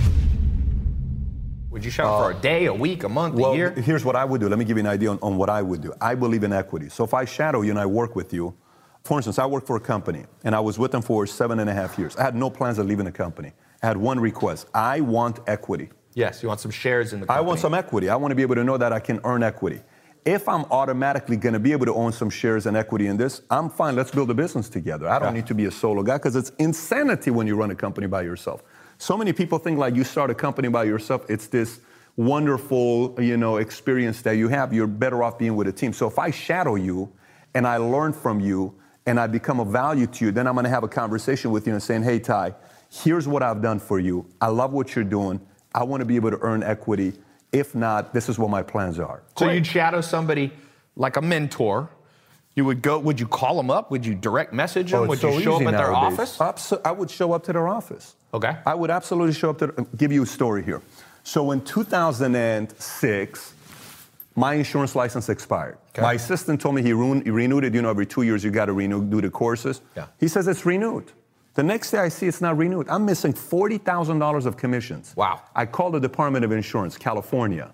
Would you shout for a uh, day, a week, a month, Well, a year? here's what I would do. Let me give you an idea on, on what I would do. I believe in equity. So if I shadow you and I work with you, for instance, I work for a company and I was with them for seven and a half years. I had no plans of leaving the company. I had one request. I want equity. Yes, you want some shares in the company. I want some equity. I want to be able to know that I can earn equity. If I'm automatically going to be able to own some shares and equity in this, I'm fine. Let's build a business together. I don't Yeah. need to be a solo guy because it's insanity when you run a company by yourself. So many people think like you start a company by yourself, it's this wonderful, you know, experience that you have. You're better off being with a team. So if I shadow you and I learn from you and I become of value to you, then I'm going to have a conversation with you and saying, "Hey Tai, here's what I've done for you. I love what you're doing. I want to be able to earn equity. If not, this is what my plans are." So Great. you'd shadow somebody like a mentor. You would go. Would you call them up? Would you direct message them? Oh, would it's you show up easy at their office? Abso- I would show up to their office. Okay. I would absolutely show up to. Uh, give you a story here. So in 2006, my insurance license expired. Okay. My assistant told me he, he renewed it. You know, every two years you got to renew, do the courses. Yeah. He says it's renewed. The next day I see it's not renewed. I'm missing forty thousand dollars of commissions. Wow. I called the Department of Insurance, California.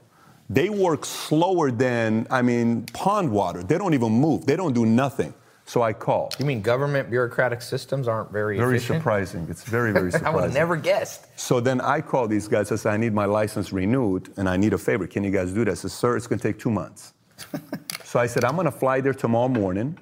They work slower than I mean pond water. They don't even move. They don't do nothing. So I call. You mean government bureaucratic systems aren't very Very efficient? surprising. It's very, very surprising. I would have never guessed. So then I call these guys. I say, I need my license renewed and I need a favor. Can you guys do that? I said, sir, it's going to take two months. so I said, I'm going to fly there tomorrow morning.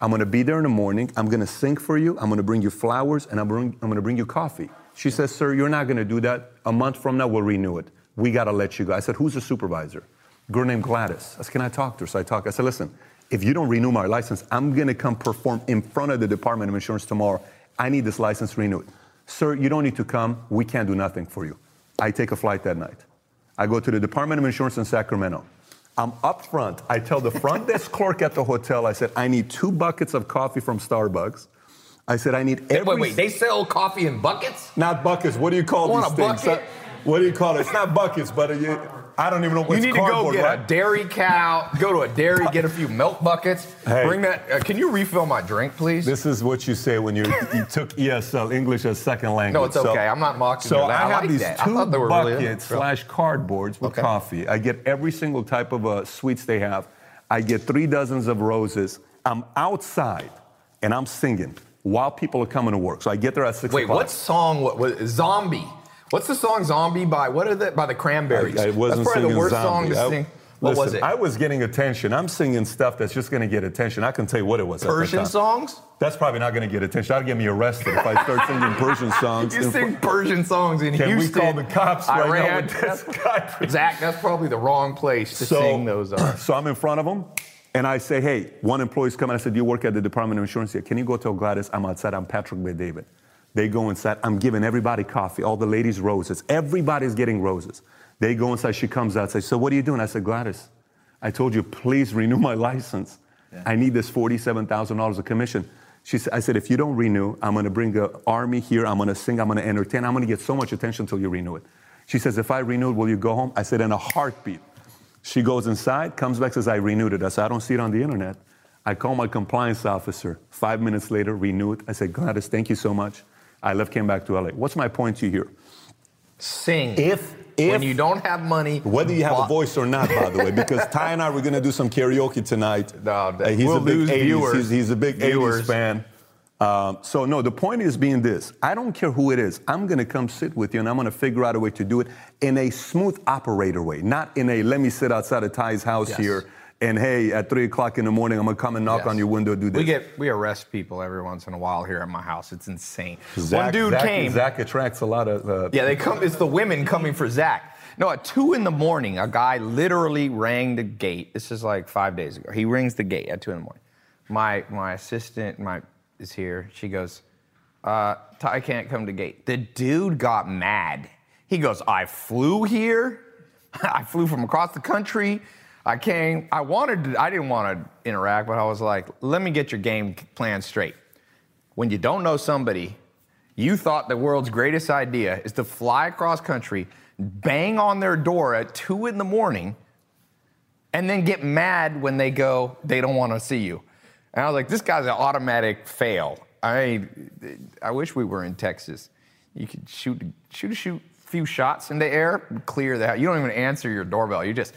I'm gonna be there in the morning. I'm gonna sing for you. I'm gonna bring you flowers, and I'm, bring, I'm gonna bring you coffee. She says, Sir, you're not gonna do that. A month from now, we'll renew it. We gotta let you go. I said, Who's the supervisor? Girl named Gladys. I said, Can I talk to her? So I talked. I said, Listen, if you don't renew my license, I'm gonna come perform in front of the Department of Insurance tomorrow. I need this license renewed. Sir, you don't need to come. We can't do nothing for you. I take a flight that night. I go to the Department of Insurance in Sacramento. I'm up front. I tell the front desk clerk at the hotel, I said, I need two buckets of coffee from Starbucks. I said, I need every. Wait, wait, they sell coffee in buckets? Not buckets. What do you call these things? bucket. What do you call it? It's not buckets, but you, I don't even know what You what's need to go get right? a dairy cow, go to a dairy, get a few milk buckets. Hey. Bring that. Uh, can you refill my drink, please? This is what you say when you, you took ESL, English as second language. No, it's okay. I'm not mocking So you. I I have like these that. Two were really- buckets slash cardboards with Okay. coffee. I get every single type of uh, sweets they have. I get three dozens of roses. I'm outside and I'm singing while people are coming to work. So I get there at six Wait, o'clock. what song? What was Zombie? What's the song Zombie by? What is it by the Cranberries? I, I wasn't That's probably the worst zombie. song to I- sing. What was it? I was getting attention. I'm singing stuff that's just going to get attention. I can tell you what it was. at the Persian time. songs? That's probably not going to get attention. That'll get me arrested if I start singing Persian songs. You sing Persian songs in Can we Houston. call the cops right now Iran. with this guy? Zach, that's probably the wrong place to sing those. Uh, so I'm in front of them, and I say, "Hey, one employee's coming." I said, "Do you work at the Department of Insurance?" here? Can you go tell Gladys I'm outside? I'm Patrick Bet David. They go inside. I'm giving everybody coffee. All the ladies roses. Everybody's getting roses. They go inside. She comes out. Says, "So what are you doing?" I said, "Gladys, I told you please renew my license. I need this forty-seven thousand dollars of commission." She said, "I said if you don't renew, I'm going to bring the army here. I'm going to sing. I'm going to entertain. I'm going to get so much attention until you renew it." She says, "If I renew it, will you go home?" I said, "In a heartbeat." She goes inside, comes back, says, I renewed it. I said, I don't see it on the internet. I call my compliance officer. Five minutes later, renew it. I said, Gladys, thank you so much. I left, came back to LA. What's my point to you here? sing. If- when you don't have money, Whether you have bu- a voice or not, by the way, because Tai and I were going to do some karaoke tonight. No, that- Uh, he's we'll a big lose 80s, viewers. He's, he's a big Viewers. 80s fan. Um, so no, the point is being this. I don't care who it is. I'm going to come sit with you, and I'm going to figure out a way to do it in a smooth operator way, not in a let me sit outside of Tai's house Yes. here, and hey, at three o'clock in the morning, I'm to come and knock Yes. on your window, do this. We get we arrest people every once in a while here at my house. It's insane. Zach, One dude Zach, came. Zach attracts a lot of. Uh, Yeah, they come. It's the women coming for Zach. No, at two in the morning, a guy literally rang the gate. This is like five days ago. He rings the gate at two in the morning. My my assistant, my is here. She goes, uh, Tai can't come to gate. The dude got mad. He goes, I flew here. I flew from across the country. I came. I wanted. To, I didn't want to interact, but I was like, let me get your game plan straight. When you don't know somebody, you thought the world's greatest idea is to fly across country, bang on their door at two in the morning, and then get mad when they go, they don't want to see you. And I was like, this guy's an automatic fail. I, I wish we were in Texas. You could shoot, shoot, a shoot, few shots in the air, clear that. You don't even answer your doorbell. You just,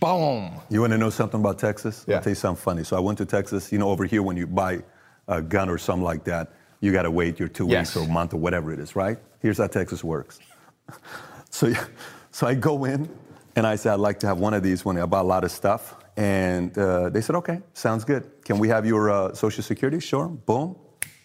boom. You want to know something about Texas? Yeah. I'll tell you something funny. So I went to Texas. You know, over here, when you buy a gun or something like that, you got to wait your two Yes. weeks or a month or whatever it is, right? Here's how Texas works. so, so I go in and I said, I'd like to have one of these when I buy a lot of stuff. And uh, they said, okay, sounds good. Can we have your uh, social security? Sure. Boom.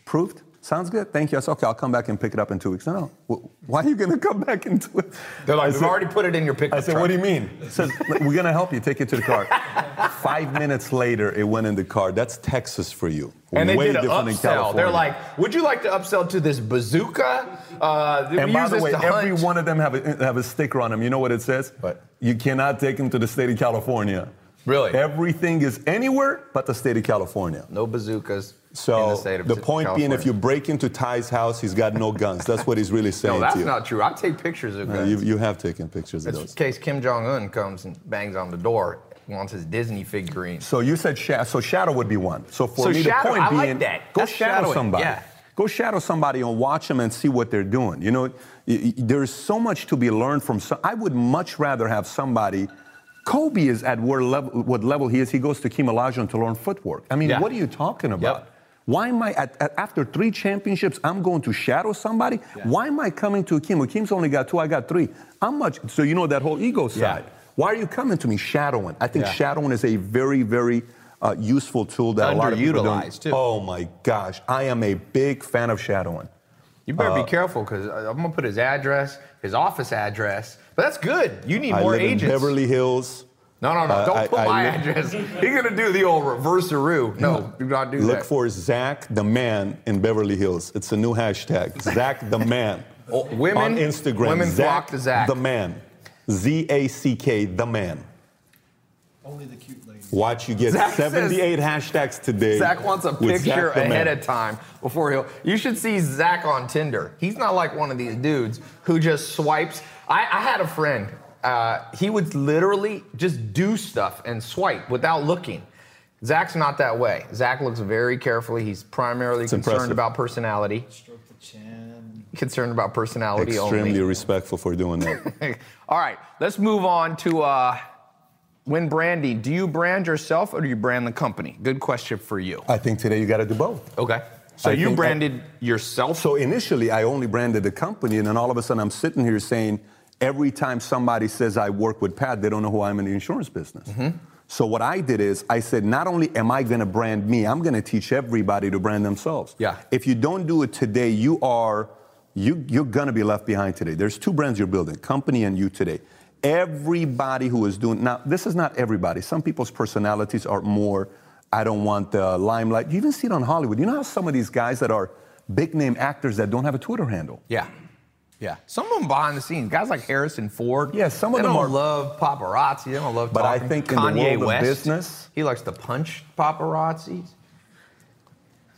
Proved. Sounds good. Thank you. I said, okay, I'll come back and pick it up in two weeks. No, no. Why are you going to come back in two weeks? They're like, I we've said- already put it in your pickup I said, truck. what do you mean? He says, we're gonna help you. Take it to the car. Five minutes later, it went in the car. That's Texas for you. And they Way did an upsell. They're like, would you like to upsell to this bazooka? Uh, and by the way, every one of them have a, have a sticker on them. You know what it says? What? You cannot take them to the state of California. Really? Everything is anywhere but the state of California. No bazookas So in the state of the point being, if you break into Tai's house, he's got no guns. That's what he's really saying No, that's to you. not true. I take pictures of guns. you, you have taken pictures of That's in case Kim Jong Un comes and bangs on the door, wants his Disney figurine. So you said shadow. So shadow would be one. So for So me, shadow, the point I like being, that. go That's shadow shadowing, somebody. yeah. Go shadow somebody and watch them and see what they're doing. You know, there's so much to be learned from. Some, I would much rather have somebody. Kobe is at where level, what level he is. He goes to Hakeem Olajuwon to learn footwork. I mean, Yeah. what are you talking about? Yep. Why am I at, at- after three championships? I'm going to shadow somebody. Why am I coming to Kim? Well, Kim's only got two. I got three. I'm much. So you know that whole ego Yeah. side. Why are you coming to me shadowing? I think Yeah. shadowing is a very, very uh, useful tool that a lot of people don't. Too. Oh my gosh, I am a big fan of shadowing. You better Uh, be careful because I'm gonna put his address, his office address. But that's good. You need I more live agents. in Beverly Hills. no, no, no! Uh, Don't I- put I my live- address. You're gonna do the old reverse-aroo. No, do not do Look that. Look for Zach the Man in Beverly Hills. It's a new hashtag. Zach the Man. Oh, women- on Instagram. women Zach flock to Zach. the Man. Z A C K the Man. Only the cute ladies. Watch you get Zach says- 78 hashtags today. Zach wants a picture ahead Man. of time before he'll. You should see Zach on Tinder. He's not like one of these dudes who just swipes. I, I had a friend. Uh, he would literally just do stuff and swipe without looking. Zach's not that way. Zach looks very carefully. He's primarily concerned impressive. about personality. Stroke the chin. Concerned about personality only. Extremely only. respectful for doing that. All right, let's move on to uh, when branding. Do you brand yourself or do you brand the company? Good question for you. I think today you got to do both. Okay. So I you think- branded yourself. So initially, I only branded the company, and then all of a sudden, I'm sitting here saying, every time somebody says I work with Pat, they don't know who I am in the insurance business. Mm-hmm. So what I did is I said, not only am I going to brand me, I'm going to teach everybody to brand themselves. Yeah. If you don't do it today, you are you you're going to be left behind today. There's two brands you're building, company and you today. Everybody who is doing now, this is not everybody. Some people's personalities are more. I don't want the limelight. You even see it on Hollywood. You know how some of these guys that are big name actors that don't have a Twitter handle. Yeah. Yeah. Some of them behind the scenes, guys like Harrison Ford. Yeah, some of them are- love paparazzi. They don't love But I talking. think in the Kanye world of West, business- he likes to punch paparazzi.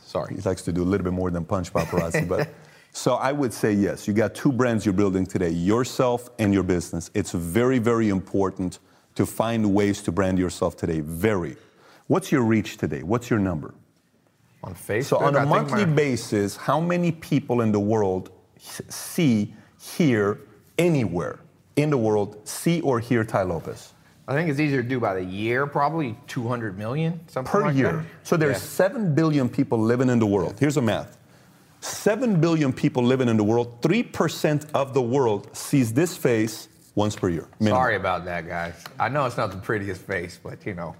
Sorry. He likes to do a little bit more than punch paparazzi, but so I would say yes. You got two brands you're building today: yourself and your business. It's very, very important to find ways to brand yourself today. Very. What's your reach today? What's your number? On Facebook. So on I a think monthly my- basis, how many people in the world see, hear, anywhere in the world see or hear Tai Lopez? I think it's easier to do by the year, probably 200 million, something per like year. that. So there's Yeah. 7 billion people living in the world. Here's a math 7 billion people living in the world. 3% of the world sees this face once per year. minimum. Sorry about that, guys. I know it's not the prettiest face, but you know,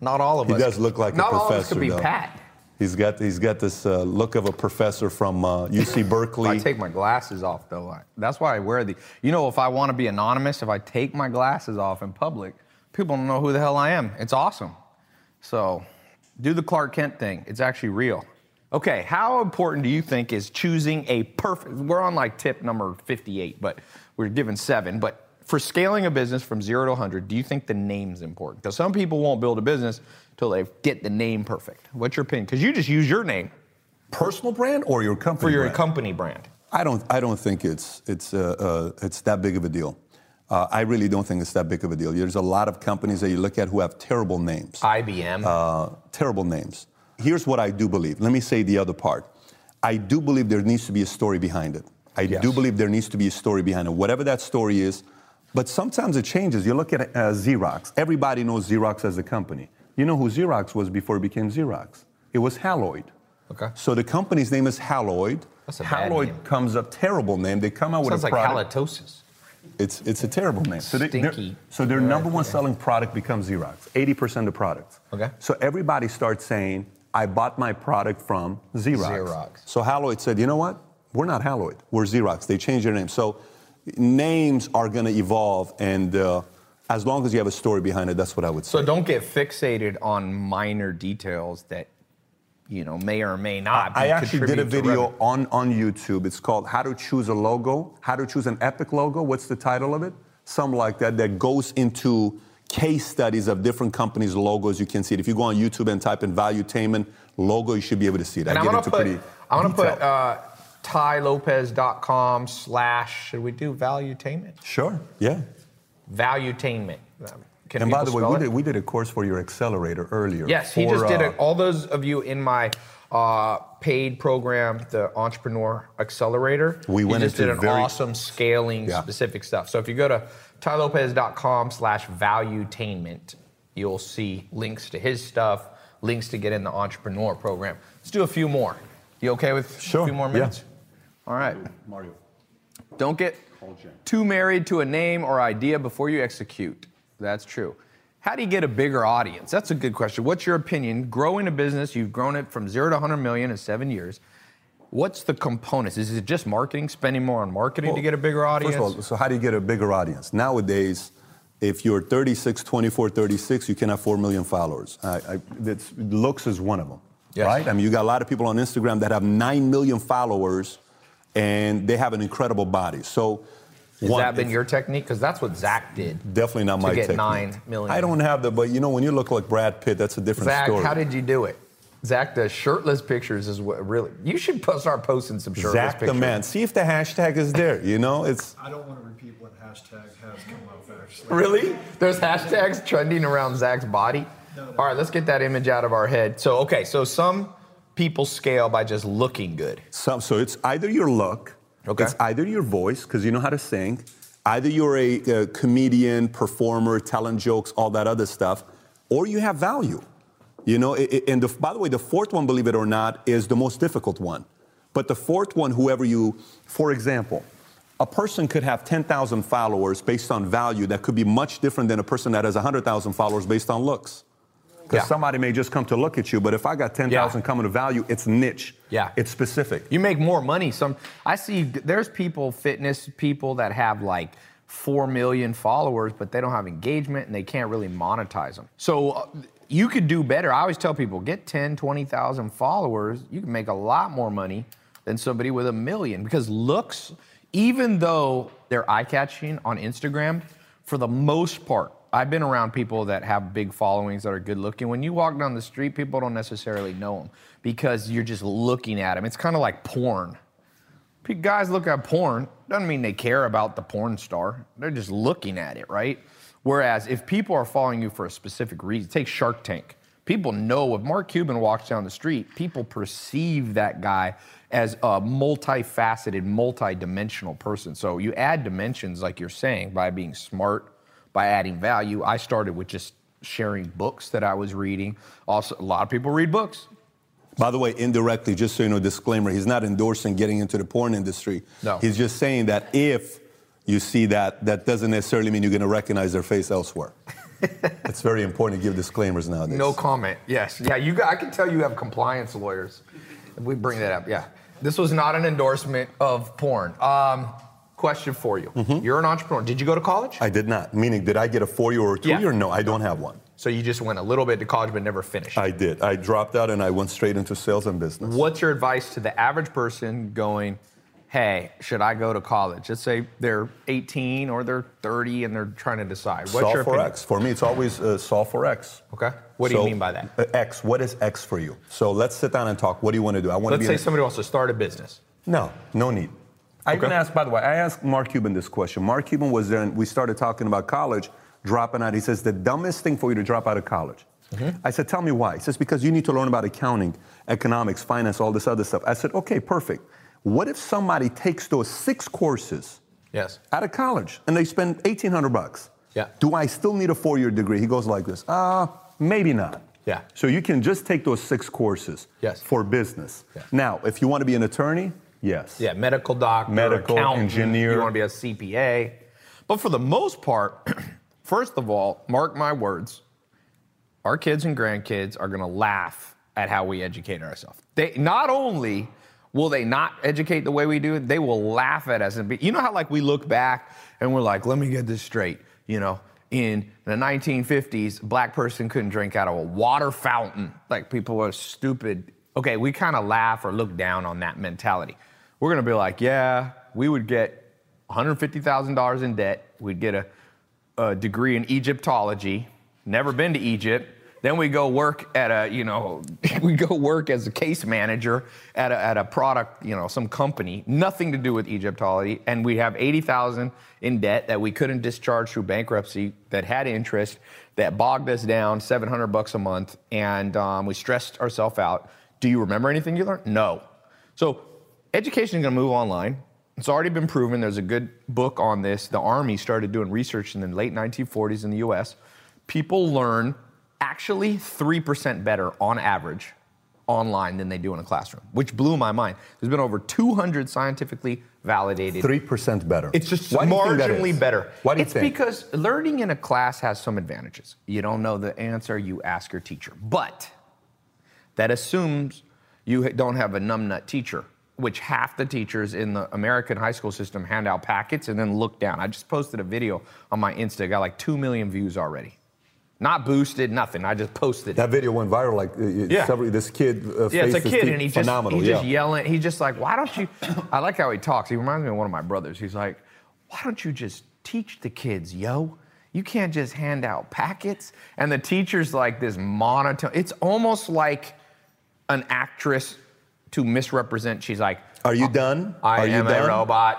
not all of He us. He does look like a professor. not all of us could be though. Pat. He's got, he's got this uh, look of a professor from uh, UC Berkeley. I take my glasses off though. I- That's why I wear the. You know, if I want to be anonymous, if I take my glasses off in public, people don't know who the hell I am. It's awesome. So, do the Clark Kent thing. It's actually real. Okay, how important do you think is choosing a perfect? We're on like tip number 58, but we're given seven. But for scaling a business from zero to 100, do you think the name's important? Because some people won't build a business until they get the name perfect. What's your opinion? Because you just use your name Personal brand or your company for your brand? company brand. I don't. I don't think it's it's uh, uh, it's that big of a deal. Uh, I really don't think it's that big of a deal. There's a lot of companies that you look at who have terrible names. IBM. uh, terrible names. Here's what I do believe. Let me say the other part. I do believe there needs to be a story behind it. I Yes. do believe there needs to be a story behind it, whatever that story is. But sometimes it changes. You look at uh, Xerox. Everybody knows Xerox as a company. You know who Xerox was before it became Xerox? It was Haloid. Okay. So the company's name is Haloid. That's a bad Haloid name. comes up terrible name. They come out Sounds with a product. like halitosis. It's, it's a terrible name. So, they, Stinky. so their number one selling product becomes Xerox, 80% of products. Okay. So everybody starts saying, I bought my product from Xerox. Xerox. So Haloid said, you know what? We're not Haloid, we're Xerox. They changed their name. So names are going to evolve, and uh, as long as you have a story behind it, that's what I would say. So don't get fixated on minor details that you know may or may not. I actually did a video on, on YouTube. It's called How to Choose a Logo, How to Choose an Epic Logo. What's the title of it? Something like that, that goes into case studies of different companies' logos. You can see it. If you go on YouTube and type in Valuetainment logo, you should be able to see it. And I I'm get into put pretty I'm gonna put uh, tailopez.com slash. Should we do valuetainment? Sure, yeah. Valuetainment. Can And by the way, we did, we did a course for your accelerator earlier. Yes, he just did uh, it. All those of you in my uh, paid program, the Entrepreneur Accelerator, We he went just into did an very- awesome scaling Yeah. specific stuff. So if you go to tailopez.com slash valuetainment, you'll see links to his stuff, links to get in the Entrepreneur program. Let's do a few more. You okay with Sure, a few more yeah. minutes? All right. Mario. Don't get too married to a name or idea before you execute. That's true. How do you get a bigger audience? That's a good question. What's your opinion? Growing a business, you've grown it from zero to 100 million in seven years. What's the components? Is it just marketing, spending more on marketing to get a bigger audience? First of all, so how do you get a bigger audience? Nowadays, if you're 36, 24, 36, you can have 4 million followers. I, I, looks is one of them, Yes. right? I mean, you got a lot of people on Instagram that have 9 million followers and they have an incredible body. So, Has one, that been your technique? Because that's what Zach did. Definitely not to my get technique. 9 million? I don't have the, but you know, when you look like Brad Pitt, that's a different Zach, story. how did you do it? Zach does shirtless pictures is what really. You should po- start posting some shirtless Zach pictures. the man. See if the hashtag is there. You know, it's I don't want to repeat what hashtag has come up actually. Really? There's hashtags trending around Zach's body? No, no. All right, let's get that image out of our head. So, okay, so some people scale by just looking good. some. So it's either your look, Okay. it's either your voice because you know how to sing, either you're a, a comedian, performer, telling jokes, all that other stuff, or you have value. You know, it- it- and the, by the way, the fourth one, believe it or not, is the most difficult one. But the fourth one, whoever you, for example, a person could have 10,000 followers based on value that could be much different than a person that has 100,000 followers based on looks. Because Yeah. somebody may just come to look at you, but if I got 10,000 Yeah. coming to value, it's niche. Yeah. It's specific. You make more money. Some I see there's people, fitness people that have like four million followers, but they don't have engagement and they can't really monetize them. So uh, you could do better. I always tell people get 10, 20,000 followers, you can make a lot more money than somebody with a million because looks, even though they're eye catching on Instagram, for the most part, I've been around people that have big followings that are good looking. When you walk down the street, people don't necessarily know them because you're just looking at them. It's kind of like porn. Guys look at porn, doesn't mean they care about the porn star. They're just looking at it, right? Whereas if people are following you for a specific reason, take Shark Tank. People know if Mark Cuban walks down the street, people perceive that guy as a multifaceted, multi-dimensional person. So you add dimensions, like you're saying, by being smart, by adding value. I started with just sharing books that I was reading. Also, a lot of people read books. By the way, indirectly, just so you know, disclaimer, he's not endorsing getting into the porn industry. No. He's just saying that if you see that, that doesn't necessarily mean you're going to recognize their face elsewhere. it's very important to give disclaimers nowadays. No comment. Yes. Yeah, you got, I can tell you have compliance lawyers. We bring that up, yeah. This was not an endorsement of porn. Um, question for you. You're an entrepreneur. Did you go to college? I did not. Meaning, did I get a four year or two Yeah. year? No, I don't have one. so you just went a little bit to college but never finished. I did. I dropped out and I went straight into sales and business. What's your advice to the average person going, hey, should I go to college? Let's say they're 18 or they're 30 and they're trying to decide. What's solve your for opinion? X. For me, it's always uh, solve for X. Okay. What do you mean by that? uh, X. What is X for you? So let's sit down and talk. What do you want to do? I want to Let's be say in a- somebody wants to start a business. No, no need. I even Okay. asked, by the way, I asked Mark Cuban this question. Mark Cuban was there and we started talking about college, dropping out. He says, the dumbest thing for you to drop out of college. Mm-hmm. I said, tell me why. He says, because you need to learn about accounting, economics, finance, all this other stuff. I said, okay, perfect. What if somebody takes those six courses Yes. out of college and they spend 1800 bucks? Yeah. Do I still need a four-year degree? He goes like this, uh, maybe not. Yeah. So you can just take those six courses Yes. for business. Yeah. Now, if you want to be an attorney, yes. Yeah, medical doctor, Medical, engineer. You want to be a CPA. But for the most part, first of all, mark my words, our kids and grandkids are going to laugh at how we educate ourselves. They not only will they not educate the way we do it, they will laugh at us and be, you know how like we look back and we're like, let me get this straight, you know, in the 1950s, a black person couldn't drink out of a water fountain. Like people were stupid. Okay, we kind of laugh or look down on that mentality. We're gonna be like, yeah, we would get $150,000 in debt. We'd get a, a degree in Egyptology. Never been to Egypt. Then we go work at a, you know, we go work as a case manager at a, at a product, you know, some company, nothing to do with Egyptology, and we have 80,000 in debt that we couldn't discharge through bankruptcy, that had interest, that bogged us down 700 bucks a month, and um, we stressed ourselves out. Do you remember anything you learned? No. So education is going to move online. It's already been proven. There's a good book on this. The Army started doing research in the late 1940s in the US. People learn actually 3% better on average online than they do in a classroom, which blew my mind. There's been over 200 scientifically validated. 3% better. It's just Why do you think that marginally better. Why do you think? it's think? because learning in a class has some advantages. You don't know the answer, you ask your teacher. But that assumes you don't have a numbnut teacher, which half the teachers in the American high school system hand out packets and then look down. I just posted a video on my Insta, got like 2 million views already. Not boosted, nothing. I just posted it. That video went viral. Like uh, Yeah. several, this kid. Uh, Yeah, it's a kid, and he's phenomenal. just, he's just yelling. He's just like, why don't you? I like how he talks. He reminds me of one of my brothers. He's like, why don't you just teach the kids, yo? You can't just hand out packets. And the teacher's like this monotone. It's almost like an actress to misrepresent. She's like, Are you oh, done? I Are you am done? a robot.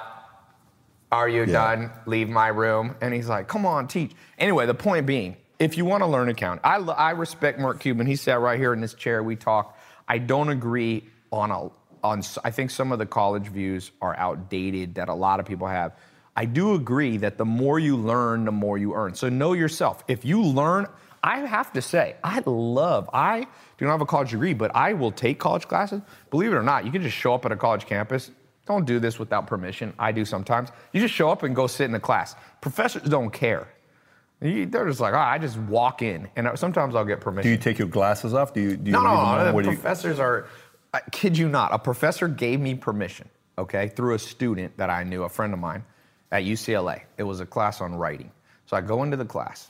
Are you Yeah. done? Leave my room. And he's like, come on, teach. Anyway, the point being, if you want to learn accounting, I, I respect Mark Cuban. He sat right here in this chair. We talk. I don't agree on a on. I think some of the college views are outdated that a lot of people have. I do agree that the more you learn, the more you earn. So know yourself. If you learn, I have to say, I love. I do not have a college degree, but I will take college classes. Believe it or not, you can just show up at a college campus. Don't do this without permission. I do sometimes. You just show up and go sit in the class. Professors don't care. You- They're just like, oh, I just walk in, and sometimes I'll get permission. Do you take your glasses off? Do you? Do you No, no, no. The do you- professors are. I kid you not. A professor gave me permission. Okay, through a student that I knew, a friend of mine, at UCLA. It was a class on writing. So I go into the class.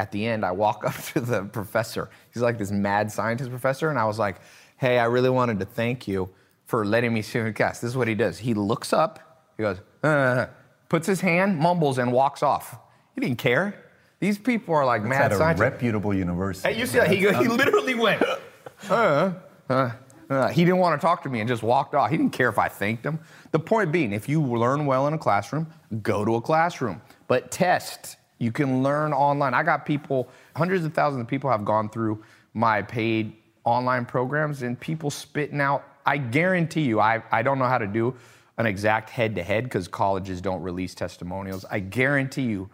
At the end, I walk up to the professor. He's like this mad scientist professor, and I was like, "Hey, I really wanted to thank you for letting me sit in the class." This is what he does. He looks up. He goes, uh, puts his hand, mumbles, and walks off. He didn't care. These people are like It's mad at a scientists. reputable university. At UCLA, he, he literally went, uh, uh, uh. He didn't want to talk to me and just walked off. He didn't care if I thanked him. The point being, if you learn well in a classroom, go to a classroom. But test. You can learn online. I got people, hundreds of thousands of people have gone through my paid online programs and people spitting out. I guarantee you, I, I don't know how to do an exact head to head because colleges don't release testimonials. I guarantee you,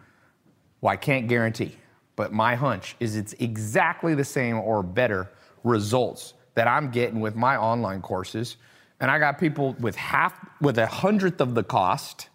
well, I can't guarantee, but my hunch is it's exactly the same or better results that I'm getting with my online courses. And I got people with half, with a hundredth of the cost,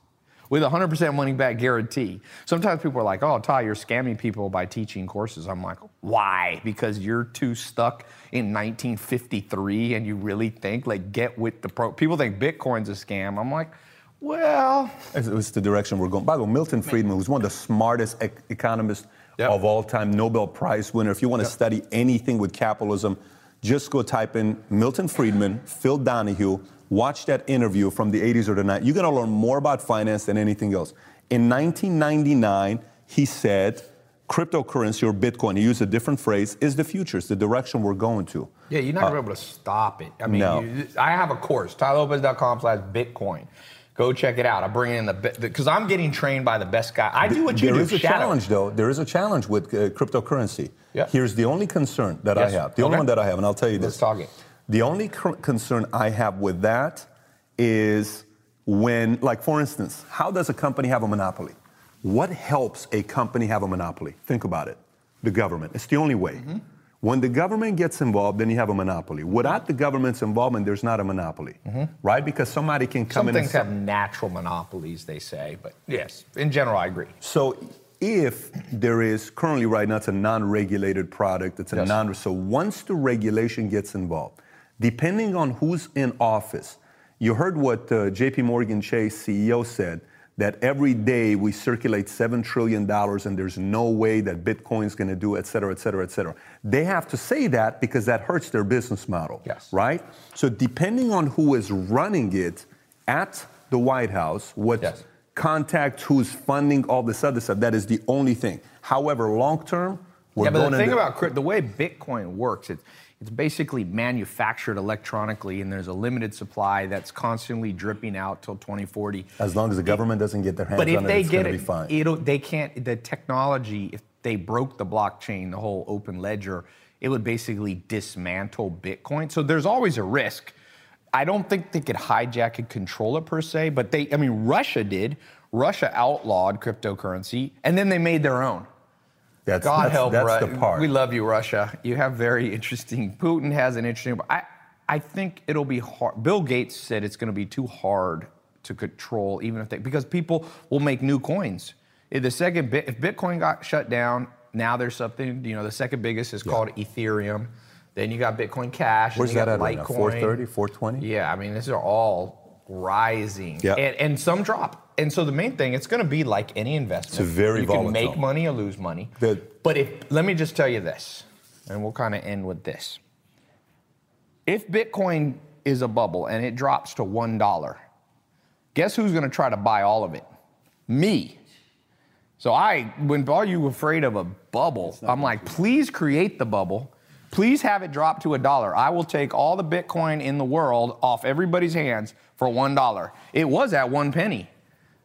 with 100% money back guarantee. Sometimes people are like, oh, Tai, you're scamming people by teaching courses. I'm like, why? Because you're too stuck in 1953 and you really think, like, get with the pro. People think Bitcoin's a scam. I'm like, well, It's, the direction we're going. By the way, Milton Friedman was one of the smartest ec- economists Yep. of all time, Nobel Prize winner. If you want to study anything with capitalism, just go type in Milton Friedman, Phil Donahue, watch that interview from the 80s or the 90s. You're going to learn more about finance than anything else. In 1999, he said, cryptocurrency or Bitcoin, he used a different phrase, is the future, it's the direction we're going to. Yeah, you're not gonna be able to stop it. I mean, no. you, I have a course, tailopez.com slash Bitcoin. Go check it out. I bring in the because I'm getting trained by the best guy. I do what you There do. There is a shadow. challenge, though. There is a challenge with uh, cryptocurrency. Yeah. Here's the only concern that Yes. I have. The only one that I have, and I'll tell you Let's this. talk it. The only concern I have with that is when, like, for instance, how does a company have a monopoly? What helps a company have a monopoly? Think about it. The government. It's the only way. Mm-hmm. When the government gets involved, then you have a monopoly. Without the government's involvement, there's not a monopoly, right? Because somebody can come Mm-hmm. Some in things and say- have natural monopolies, they say, but yes, in general, I agree. So if there is currently right now it's a non-regulated product, it's a Yes. non so once the regulation gets involved, depending on who's in office, you heard what uh, JP Morgan Chase CEO said that every day we circulate $7 trillion and there's no way that Bitcoin's going to do, et cetera, et cetera, et cetera. They have to say that because that hurts their business model. Yes. Right? So depending on who is running it at the White House, what Yes. contact who's funding all this other stuff. That is the only thing. However, long term, we're yeah, but going the thing into- about the way Bitcoin works, it's it's basically manufactured electronically, and there's a limited supply that's constantly dripping out till 2040. as long as the government doesn't get their hands But if on they it, it's going to it, be fine. it'll they can't the technology. If they broke the blockchain, the whole open ledger, it would basically dismantle Bitcoin. So there's always a risk. I don't think they could hijack and control it per se, but they. I mean, Russia did. Russia outlawed cryptocurrency, and then they made their own. That's- God that's- help that's Ru- the part. We love you, Russia. You have very interesting. Putin has an interesting. I, I think it'll be hard. Bill Gates said it's going to be too hard to control, even if they, because people will make new coins. If the second, bit, if Bitcoin got shut down, now there's something. You know, the second biggest is called Ethereum. Then you got Bitcoin Cash. Where's that got at right now? Litecoin. 430, 420? Yeah, I mean, these are all rising, Yeah. and, and some drop. And so the main thing, it's going to be like any investment. It's very you volatile. can make money or lose money. The- but if let me just tell you this, and we'll kind of end with this. If Bitcoin is a bubble and it drops to one dollar, guess who's going to try to buy all of it? Me. So I, when all you afraid of a bubble, I'm like, please create the bubble. Please have it drop to a dollar. I will take all the Bitcoin in the world off everybody's hands for one dollar. It was at one penny.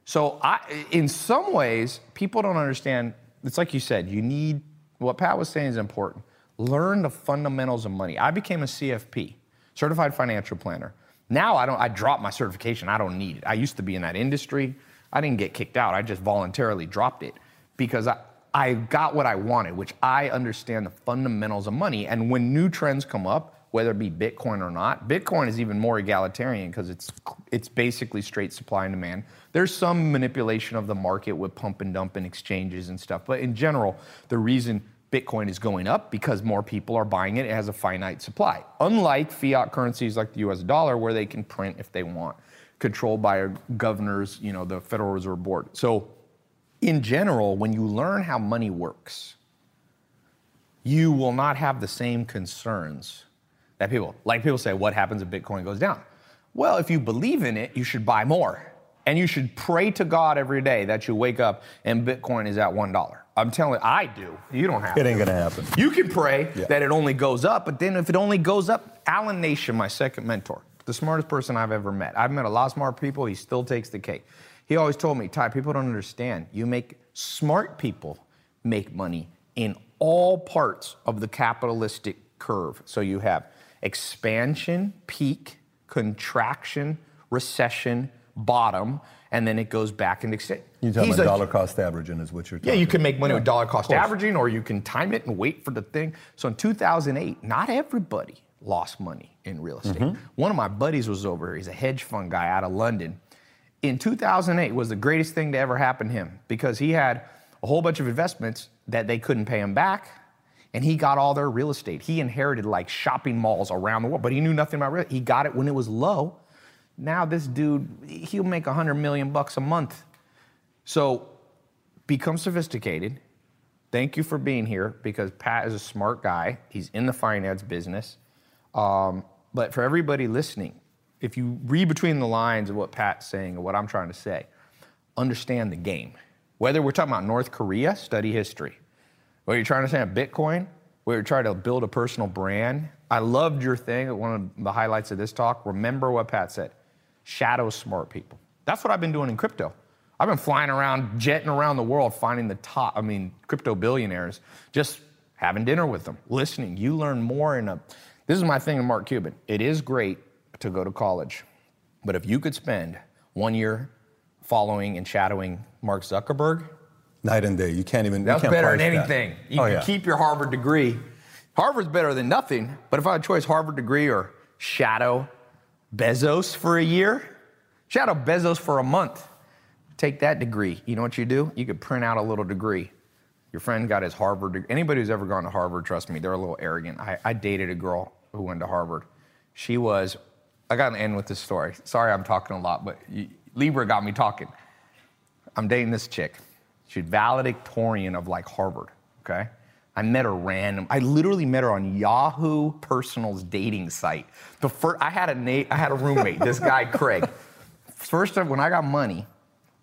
So I, in some ways, people don't understand. It's like you said, you need what Pat was saying is important. Learn the fundamentals of money. I became a CFP, certified financial planner. Now I don't. I dropped my certification. I don't need it. I used to be in that industry. I didn't get kicked out. I just voluntarily dropped it because I, I got what I wanted, which I understand the fundamentals of money. And when new trends come up, whether it be Bitcoin or not, Bitcoin is even more egalitarian because it's it's basically straight supply and demand. There's some manipulation of the market with pump and dump and exchanges and stuff, but in general, the reason Bitcoin is going up because more people are buying it. It has a finite supply. Unlike fiat currencies like the US dollar, where they can print if they want, controlled by governors, you know, the Federal Reserve Board. So, in general, when you learn how money works, you will not have the same concerns that people, like people say, what happens if Bitcoin goes down? Well, if you believe in it, you should buy more. And you should pray to God every day that you wake up and Bitcoin is at $1. I'm telling you, I do. You don't have It to. ain't gonna happen. You can pray Yeah. that it only goes up, but then if it only goes up, Alan Nation, my second mentor, the smartest person I've ever met. I've met a lot of smart people. He still takes the cake. He always told me, Tai, people don't understand. You make smart people make money in all parts of the capitalistic curve. So you have expansion, peak, contraction, recession, bottom, and then it goes back into extent. You're talking He's about a- dollar cost averaging is what you're talking yeah, you can make money with dollar cost averaging, or you can time it and wait for the thing. So in 2008, not everybody lost money in real estate. Mm-hmm. One of my buddies was over here. He's a hedge fund guy out of London. In 2008 was the greatest thing to ever happen to him because he had a whole bunch of investments that they couldn't pay him back, and he got all their real estate. He inherited like shopping malls around the world, but he knew nothing about real. He got it when it was low. Now this dude, he'll make 100 million bucks a month. So become sophisticated. Thank you for being here because Pat is a smart guy. He's in the finance business. Um, but for everybody listening, if you read between the lines of what Pat's saying and what I'm trying to say, understand the game. Whether we're talking about North Korea, study history. Whether you're trying to say Bitcoin, whether you're trying to build a personal brand. I loved your thing. One of the highlights of this talk. Remember what Pat said shadow smart people. That's what I've been doing in crypto. I've been flying around, jetting around the world, finding the top, I mean, crypto billionaires, just having dinner with them, listening. You learn more in a, this is my thing in Mark Cuban. It is great to go to college, but if you could spend one year following and shadowing Mark Zuckerberg, Night and day. You can't even. you that's can't better than price that. anything. You oh, can yeah. keep your Harvard degree. Harvard's better than nothing, but if I had a choice, Harvard degree or shadow Bezos for a year, shadow Bezos for a month, take that degree. You know what you do? You could print out a little degree. Your friend got his Harvard degree. Anybody who's ever gone to Harvard, trust me, they're a little arrogant. I, I dated a girl who went to Harvard. She was, I got to end with this story. Sorry I'm talking a lot, but you, Libra got me talking. I'm dating this chick. She's valedictorian of like Harvard, okay? I met her random. I literally met her on Yahoo Personal's dating site. The first, I had a na- I had a roommate, this guy Craig. First time when I got money,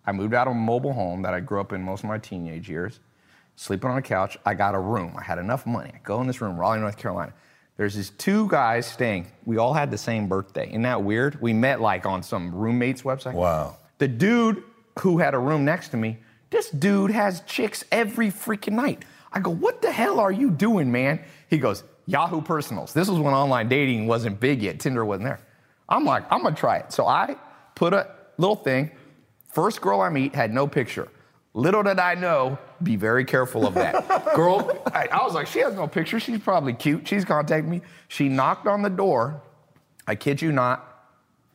I moved out of a mobile home that I grew up in most of my teenage years, sleeping on a couch. I got a room. I had enough money. I go in this room, Raleigh, North Carolina. There's these two guys staying. We all had the same birthday. Isn't that weird? We met like on some roommates website. Wow. The dude who had a room next to me, this dude has chicks every freaking night. I go, what the hell are you doing, man? He goes, Yahoo Personals. This was when online dating wasn't big yet. Tinder wasn't there. I'm like, I'm gonna try it. So I put a little thing. First girl I meet had no picture. Little did I know, be very careful of that. Girl, I, I was like, she has no picture. She's probably cute. She's contacting me. She knocked on the door. I kid you not.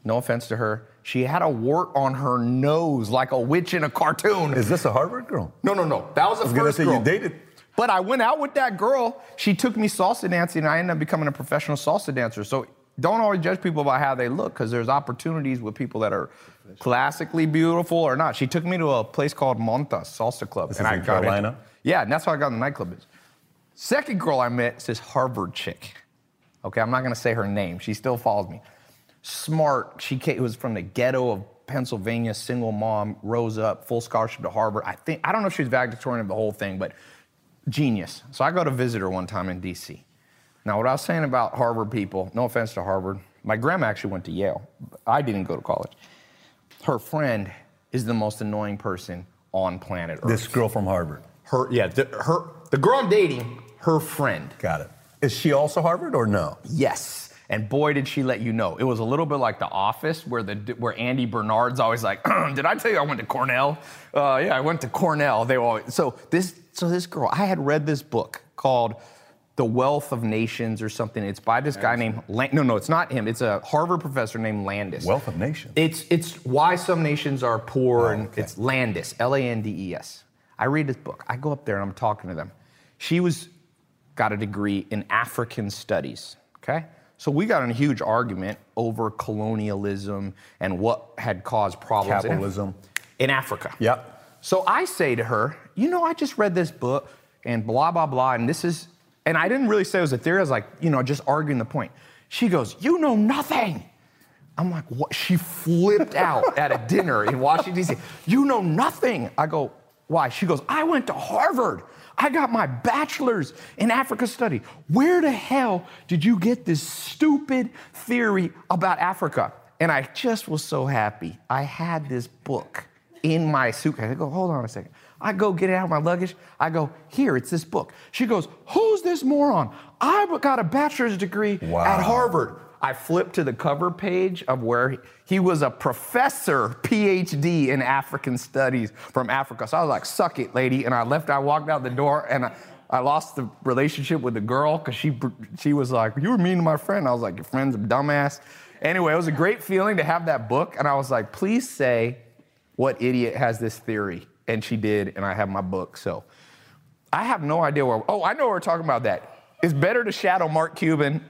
No offense to her. She had a wart on her nose like a witch in a cartoon. Is this a Harvard girl? No, no, no. That was the I was gonna first say girl. you dated. But I went out with that girl. She took me salsa dancing, and I ended up becoming a professional salsa dancer. So don't always judge people by how they look, because there's opportunities with people that are classically beautiful or not. She took me to a place called Monta Salsa Club, This and is I in got Carolina? yeah, and that's how I got in the nightclub business. Second girl I met is this Harvard chick. Okay, I'm not gonna say her name. She still follows me. Smart. She came, was from the ghetto of Pennsylvania, single mom, rose up, full scholarship to Harvard. I think I don't know if she was valedictorian of the whole thing, but genius. So I go to visit her one time in D.C. Now, what I was saying about Harvard people, no offense to Harvard, my grandma actually went to Yale. I didn't go to college. Her friend is the most annoying person on planet Earth. This girl from Harvard. her, yeah, the, her, the girl I'm dating, her friend. Got it. Is she also Harvard or no? Yes. And boy, did she let you know. It was a little bit like The Office, where the where Andy Bernard's always like, "Did I tell you I went to Cornell? Uh, yeah, I went to Cornell." They always so this so this girl. I had read this book called The Wealth of Nations or something. It's by this guy named Lan- no no it's not him. It's a Harvard professor named Landes. Wealth of Nations. It's it's why some nations are poor, oh, and okay. it's Landes, L-A-N-D-E-S. I read this book. I go up there and I'm talking to them. She was got a degree in African studies. Okay, so we got in a huge argument over colonialism and what had caused problems in Af- Capitalism. in Africa. Yep. So I say to her, you know, I just read this book and blah, blah, blah, and this is, and I didn't really say it was a theory. I was like, you know, just arguing the point. She goes, you know nothing. I'm like, what? She flipped out at a dinner in Washington, D.C. You know nothing. I go, why? She goes, I went to Harvard. I got my bachelor's in Africa study. Where the hell did you get this stupid theory about Africa? And I just was so happy. I had this book in my suitcase. I go, hold on a second. I go get it out of my luggage. I go, here, it's this book. She goes, who's this moron? I got a bachelor's degree Wow. at Harvard. I flipped to the cover page of where he, was a professor, PhD in African studies from Africa. So I was like, suck it, lady. And I left, I walked out the door and I, I lost the relationship with the girl because she, she was like, you were mean to my friend. I was like, your friend's a dumbass. Anyway, it was a great feeling to have that book. And I was like, please say what idiot has this theory? And she did, and I have my book. So I have no idea where, oh, I know we're talking about that. It's better to shadow Mark Cuban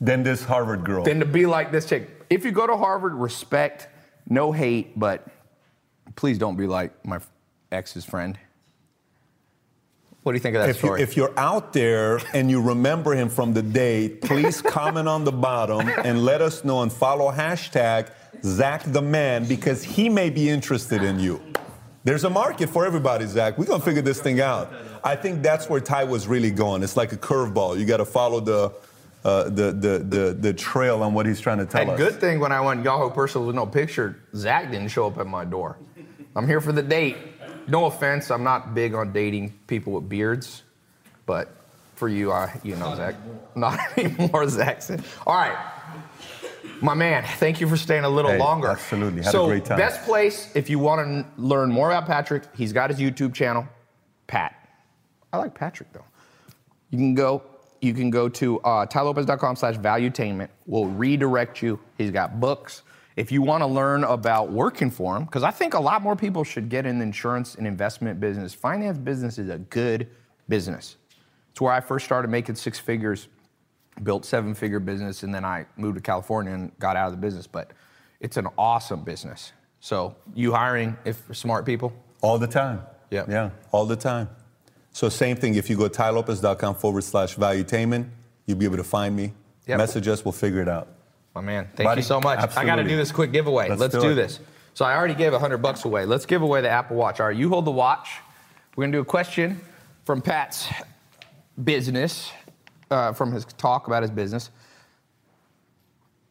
than this Harvard girl. than to be like this chick. If you go to Harvard, respect, no hate, but please don't be like my ex's friend. What do you think of that if, you, story? if you're out there and you remember him from the date, please comment on the bottom and let us know and follow hashtag Zach the Man because he may be interested in you. There's a market for everybody, Zach. We're gonna figure this thing out. I think that's where Tai was really going. It's like a curveball. You got to follow the, uh, the, the the the trail on what he's trying to tell and us. good thing when I went Yahoo personal with no picture, Zach didn't show up at my door. I'm here for the date. No offense, I'm not big on dating people with beards, but for you, I, you know, Zach, not anymore, Zach. All right, my man, thank you for staying a little Hey, longer. absolutely. Had a great time. best place if you want to learn more about Patrick, he's got his YouTube channel, Pat. I like Patrick though. You can go. You can go to uh, tailopez.com slash valuetainment. We'll redirect you. He's got books. If you want to learn about working for him, because I think a lot more people should get in the insurance and investment business. Finance business is a good business. It's where I first started making six figures, built seven figure business, and then I moved to California and got out of the business. But it's an awesome business. So you hiring if for smart people? All the time. Yeah. Yeah, all the time. So same thing, if you go to tailopez.com forward slash valuetainment, you'll be able to find me. Yep. Message us, we'll figure it out. My man, thank Buddy, you so much. I got to do this quick giveaway. Let's Let's, do do, this. So I already gave 100 bucks away. Let's give away the Apple Watch. All right, you hold the watch. We're going to do a question from Pat's business, uh, from his talk about his business.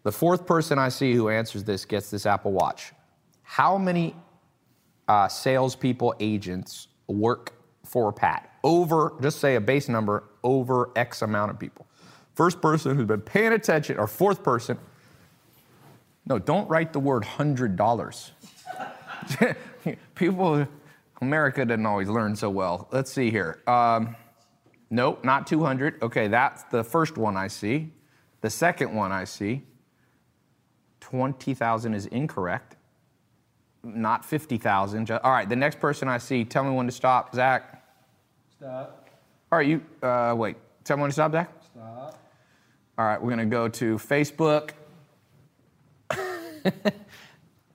The fourth person I see who answers this gets this Apple Watch. How many uh, salespeople, agents work for Pat? Over, just say a base number, over X amount of people. First person who's been paying attention, or fourth person, no, don't write the word hundred dollars. People, America didn't always learn so well. Let's see here. Um, nope, not 200. Okay, that's the first one I see. The second one I see. 20,000 is incorrect. Not 50,000. All right, the next person I see, tell me when to stop. Zach. Stop. All right, you, uh, wait. Tell me when to stop, Zach. Stop. All right, we're going to go to Facebook.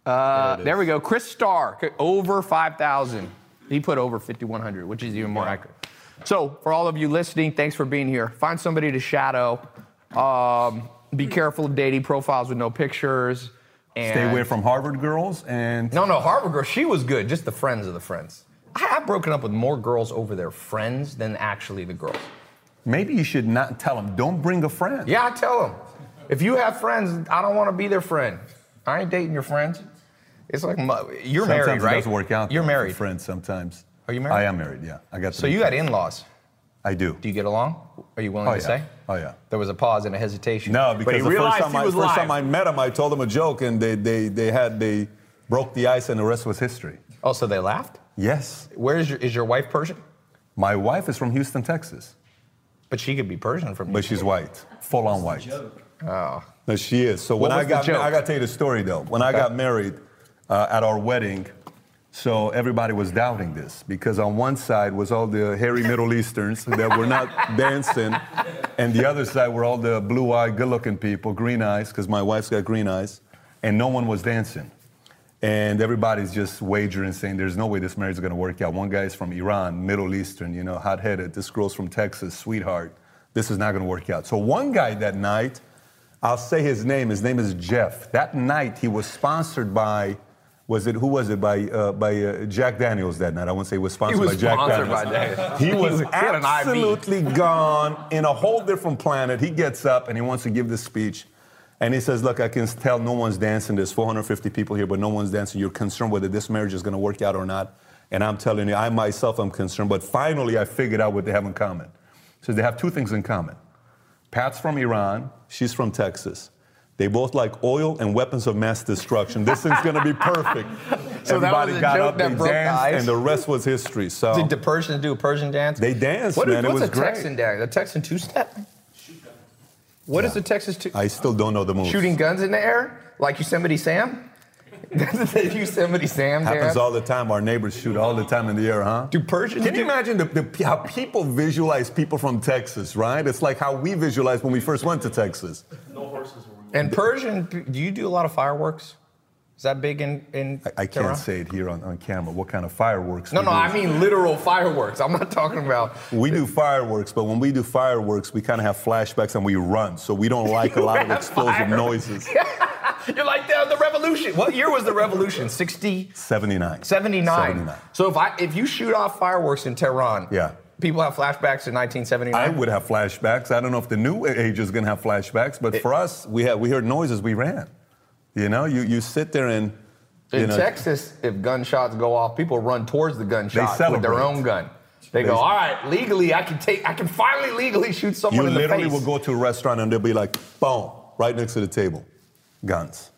uh, there we go. Chris Starr, over 5,000. He put over 5,100, which is even more accurate. So, for all of you listening, thanks for being here. Find somebody to shadow. Um, be careful of dating profiles with no pictures. And Stay away from Harvard girls and No, no, Harvard girl, she was good. Just the friends of the friends. I, I've broken up with more girls over their friends than actually the girls. maybe you should not tell them, don't bring a friend. Yeah, I tell them. If you have friends, I don't want to be their friend. I ain't dating your friends. It's like you're Sometimes married, right? Sometimes it doesn't work out. You're married. Friends sometimes. Are you married? I am married, yeah. I got So you got in-laws. I do. Do you get along? Are you willing Oh, to yeah. say? Oh, yeah. There was a pause and a hesitation. No, because the first, time I, first live. time I met him, I told him a joke, and they, they, they had they broke the ice, and the rest was history. Oh, so they laughed? Yes, Where is your is your wife Persian? my wife is from Houston, Texas, But she could be Persian from but she's white, full on white. Oh. No, she is. So What when I got, joke? I got to tell you the story though. When I got married uh, at our wedding, so everybody was doubting this because on one side was all the hairy Middle Easterns that were not dancing, and the other side were all the blue-eyed, good-looking people, green eyes, because my wife's got green eyes, and no one was dancing. And everybody's just wagering, saying there's no way this marriage is going to work out. One guy's from Iran, Middle Eastern, you know, hot-headed. This girl's from Texas, sweetheart. This is not going to work out. So one guy that night, I'll say his name. His name is Jeff. That night he was sponsored by, was it who was it by uh, by uh, Jack Daniels that night? I won't say it was sponsored was by Jack sponsored Daniels. by Daniels. He was He had an IV. absolutely gone in a whole different planet. He gets up and he wants to give this speech. And he says, Look, I can tell no one's dancing. There's 450 people here, but no one's dancing. You're concerned whether this marriage is going to work out or not. And I'm telling you, I myself am concerned. But finally, I figured out what they have in common. So they have two things in common. Pat's from Iran, she's from Texas. They both like oil and weapons of mass destruction. This thing's going to be perfect. So that Everybody was a got joke up, that they broke the danced, ice? and the rest was history. So Did the Persians do a Persian dance? They danced, What is- man. It What's was a great. Texan dance? A Texan two-step? What is the Texas two? I still don't know the moves. Shooting guns in the air like Yosemite Sam? That's the Yosemite Sam Happens all the time. Our neighbors shoot all the time in the air, huh? Do Persians Can you do- imagine the, the, how people visualize people from Texas, right? It's like how we visualized when we first went to Texas. No horses were we And Persian, do you do a lot of fireworks? Is that big in in I, I can't say it here on, on camera. What kind of fireworks? No, we no, do. I mean literal fireworks. I'm not talking about. We do fireworks, but when we do fireworks, we kind of have flashbacks and we run. So we don't like a lot of explosive fire. noises. You're like the, the revolution. What year was the revolution? 60, 79. 79. 79. So if I if you shoot off fireworks in Tehran, Yeah. People have flashbacks to 1979. I would have flashbacks. I don't know if the new age is going to have flashbacks, but for us, we had we heard noises, we ran. You know, you, you sit there and In know, Texas, if gunshots go off, people run towards the gunshot with their own gun. They, They- go, all right, legally, I can take, I can finally legally shoot someone You in the literally face. will go to a restaurant and they'll be like, boom, right next to the table, guns.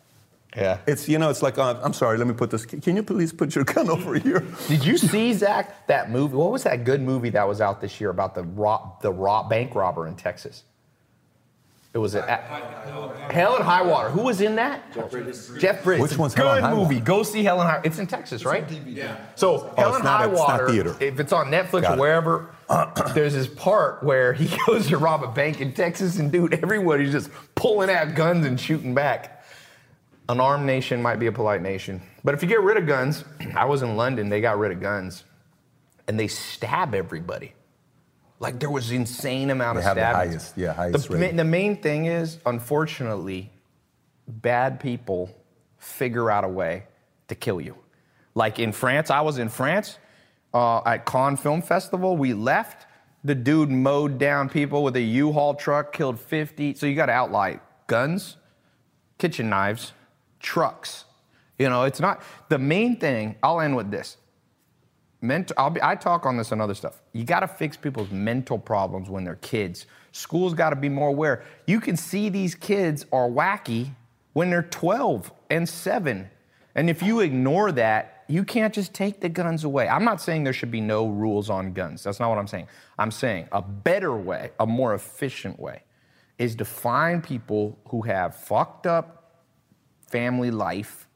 Yeah. It's you know, it's like uh, I'm sorry, let me put this. Can you please put your gun over here? Did you see Zach that movie? What was that good movie that was out this year about the rob, the rob, bank robber in Texas? It was a, Hell and High Water. Who was in that? Jeff Bridges. Jeff Bridges. Which one's good Hell and High movie? Go see Hell and High. It's in Texas, right? Yeah. So Hell Oh, it's and High it's Water. theater. If it's on Netflix Got or wherever, there's this part where he goes to rob a bank in Texas, and dude, everybody's just pulling out guns and shooting back. An armed nation might be a polite nation, but if you get rid of guns, I was in London. They got rid of guns, and they stab everybody. Like there was insane amount They of have the highest- yeah, highest The, rate. the main thing is, unfortunately, bad people figure out a way to kill you. Like in France, I was in France uh, at Cannes Film Festival. We left. The dude mowed down people with a U-Haul truck, killed 50. So you got to outline guns, kitchen knives, trucks. You know, it's not the main thing. I'll end with this. Mental, I'll be, I talk on this and other stuff. You got to fix people's mental problems when they're kids. Schools got to be more aware. You can see these kids are wacky when they're 12 and 7. And if you ignore that, You can't just take the guns away. I'm not saying there should be no rules on guns. That's not what I'm saying. I'm saying a better way, a more efficient way, is to find people who have fucked up family life.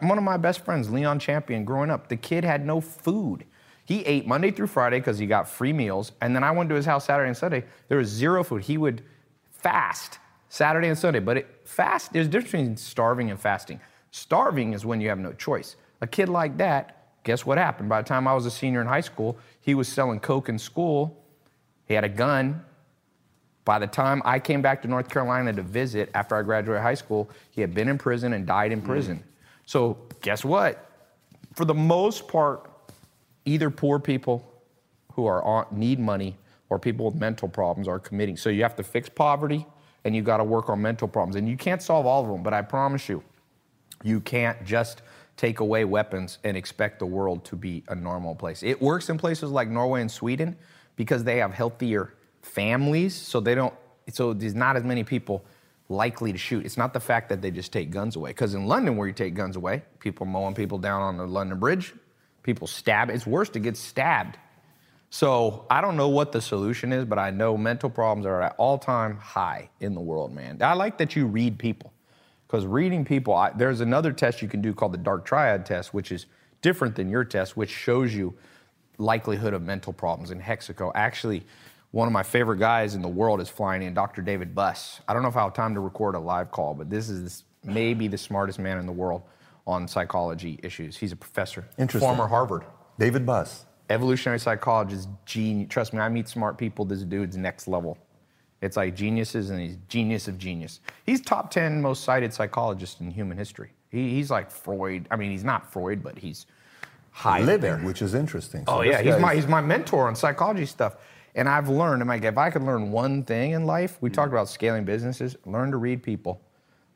One of my best friends, Leon Champion, growing up, the kid had no food. He ate Monday through Friday because he got free meals. And then I went to his house Saturday and Sunday. There was zero food. He would fast Saturday and Sunday. But it, fast, there's a difference between starving and fasting. Starving is when you have no choice. A kid like that, guess what happened? By the time I was a senior in high school, he was selling Coke in school. He had a gun. By the time I came back to North Carolina to visit after I graduated high school, he had been in prison and died in prison. Mm. So, guess what? For the most part, either poor people who are on, need money or people with mental problems are committing. So you have to fix poverty and you got to work on mental problems. And you can't solve all of them, but I promise you, you can't just take away weapons and expect the world to be a normal place. It works in places like Norway and Sweden because they have healthier families, so they don't so there's not as many people likely to shoot. It's not the fact that they just take guns away. Because in London, where you take guns away, people mowing people down on the London Bridge, People stab. It's worse to get stabbed. So I don't know what the solution is, but I know mental problems are at all time high in the world, man. I like that you read people because reading people, I, there's another test you can do called the dark triad test, which is different than your test, which shows you likelihood of mental problems in Hexaco. Actually, one of my favorite guys in the world is flying in, Dr. David Buss. I don't know if I have time to record a live call, but this is maybe the smartest man in the world on psychology issues. He's a professor, Interesting. former Harvard. David Buss. Evolutionary psychologist, genius. Trust me, I meet smart people. This dude's next level. It's like geniuses, and he's genius of genius. He's top 10 most cited psychologist in human history. He, he's like Freud. I mean, he's not Freud, but he's high living, there. which is interesting. So oh yeah, he's my he's my mentor on psychology stuff. And I've learned, I'm like, if I could learn one thing in life, we talked mm-hmm. about scaling businesses, learn to read people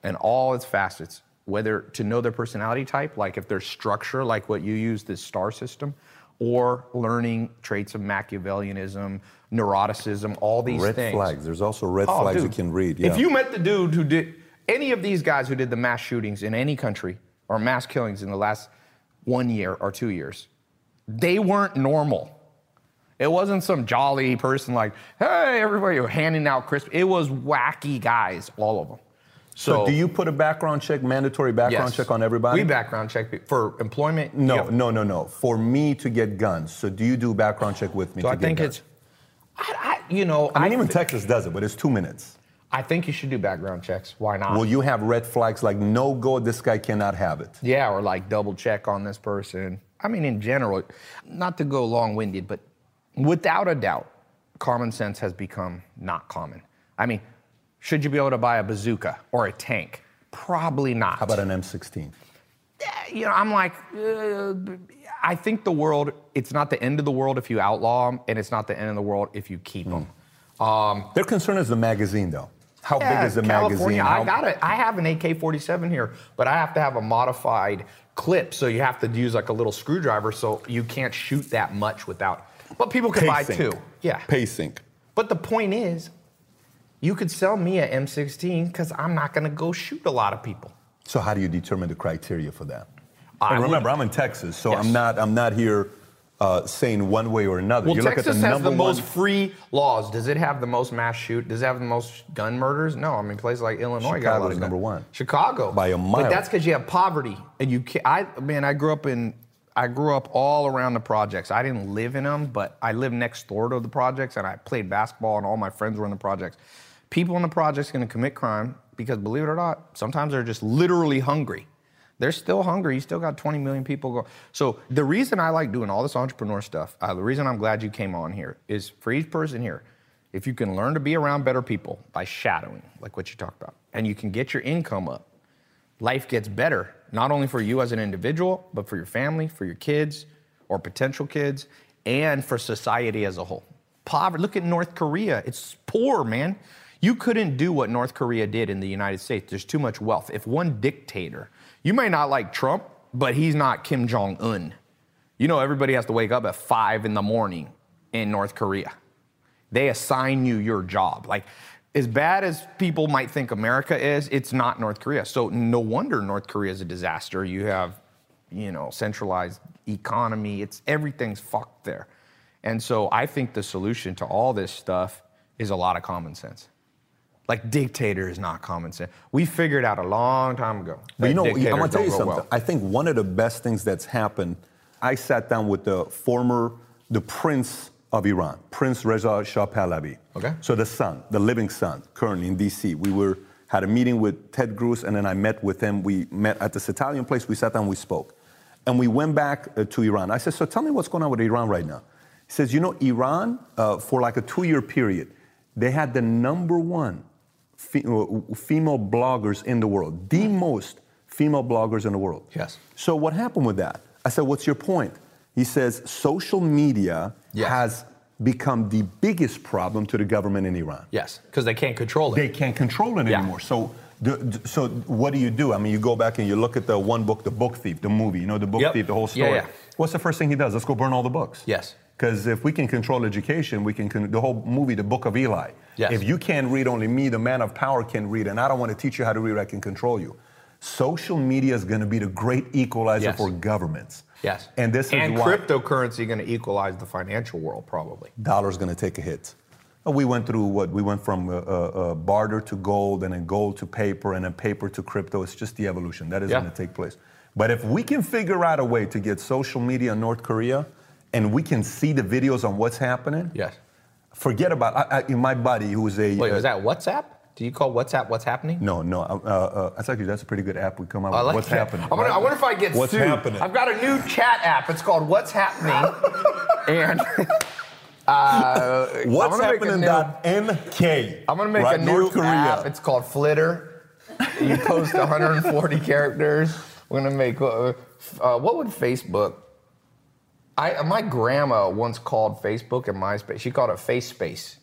and all its facets whether to know their personality type, like if there's structure, like what you use, this star system, or learning traits of Machiavellianism, neuroticism, all these red things. Red flags. There's also red oh, flags dude, you can read. Yeah. If you met the dude who did any of these guys who did the mass shootings in any country or mass killings in the last one year or two years, they weren't normal. It wasn't some jolly person like, hey, everybody, handing out crisp. It was wacky guys, all of them. So, so, do you put a background check, mandatory background yes. check on everybody? We background check for employment. No, yeah. no, no, no. For me to get guns. So do you do background check with me? So I think it's, I, I, you know, I mean, I, even Texas does it, but it's two minutes. I think you should do background checks. Why not? Will you have red flags like no go? This guy cannot have it. Yeah, or like double check on this person. I mean, in general, not to go long-winded, but without a doubt, common sense has become not common. I mean, should you be able to buy a bazooka or a tank? Probably not. How about an M16? You know, I'm like, uh, I think the world, it's not the end of the world if you outlaw them, and it's not the end of the world if you keep them. Mm. Um, Their concern is the magazine, though. How yeah, big is the California, magazine? How... I got it. I have an AK-47 here, but I have to have a modified clip, so you have to use like a little screwdriver, so you can't shoot that much without. But people can buy two. Yeah. Pacing. But the point is, you could sell me an M16 because I'm not going to go shoot a lot of people. So how do you determine the criteria for that? I and remember, would, I'm in Texas, so yes. I'm not I'm not here uh, saying one way or another. Well, you Texas the has the most free laws. Does it have the most mass shoot? Does it have the most gun murders? No. I mean, places like Illinois Chicago got a lot of number one. Chicago by a mile. But that's because you have poverty, and you. Can't, I man, I grew up in. I grew up all around the projects. I didn't live in them, but I lived next door to the projects, and I played basketball, and all my friends were in the projects people in the project's are going to commit crime because believe it or not, sometimes they're just literally hungry. They're still hungry. You still got 20 million people go. So the reason I like doing all this entrepreneur stuff, uh, the reason I'm glad you came on here is for each person here, if you can learn to be around better people by shadowing, like what you talked about, and you can get your income up, life gets better, not only for you as an individual, but for your family, for your kids or potential kids, and for society as a whole. Poverty, look at North Korea. It's poor, man. You couldn't do what North Korea did in the United States. There's too much wealth. If one dictator, you may not like Trump, but he's not Kim Jong un. You know, everybody has to wake up at five in the morning in North Korea. They assign you your job. Like, as bad as people might think America is, it's not North Korea. So, no wonder North Korea is a disaster. You have you know, centralized economy. It's everything's fucked there. And so I think the solution to all this stuff is a lot of common sense. Like dictator is not common sense. We figured out a long time ago. But you know, I'm gonna tell you something. well. I think one of the best things that's happened. I sat down with the former, the prince of Iran, Prince Reza Shah Pahlavi. Okay. So the son, the living son, currently in D.C. We were had a meeting with Ted Cruz, and then I met with him. We met at this Italian place. We sat down, we spoke, and we went back uh, to Iran. I said, "So tell me what's going on with Iran right now." He says, "You know, Iran uh, for like a two-year period, they had the number one fe- uh, female bloggers in the world, the most female bloggers in the world. Yes. So what happened with that? I said, what's your point? He says, social media Yes. has become the biggest problem to the government in Iran. Yes, because they can't control it. They can't control it Yeah. anymore. So, the, so what do you do? I mean, you go back and you look at the one book, The Book Thief, the movie. You know, The Book Yep. Thief, the whole Yeah, story. yeah. What's the first thing he does? Let's go burn all the books. Yes. Because if we can control education, we can, con- the whole movie, The Book of Eli. Yes. If you can't read, only me, the man of power, can read, and I don't want to teach you how to read, I can control you. Social media is going to be the great equalizer Yes. for governments. Yes. And this is and why cryptocurrency going to equalize the financial world probably. dollar's going to take a hit. We went through what? We went from uh, uh, uh, barter to gold, and then gold to paper, and then paper to crypto. It's just the evolution that is Yeah. going to take place. But if we can figure out a way to get social media in North Korea, and we can see the videos on what's happening, Yes. forget about I, I, in my buddy who's a Wait, uh, is that WhatsApp? Do you call WhatsApp what's happening? no no uh, uh, uh, that's actually that's a pretty good app we come out I with. like what's that. happening? I wonder, I wonder if I get What's sued. happening? I've got a new chat app. It's called What's Happening. and uh, What's I'm gonna make a happening? new- NK. I'm gonna make right? a new North Korea. app. It's called Flitter. You post 140 characters. We're gonna make. Uh, uh, what would Facebook? I my grandma once called Facebook and MySpace. She called it Face Space.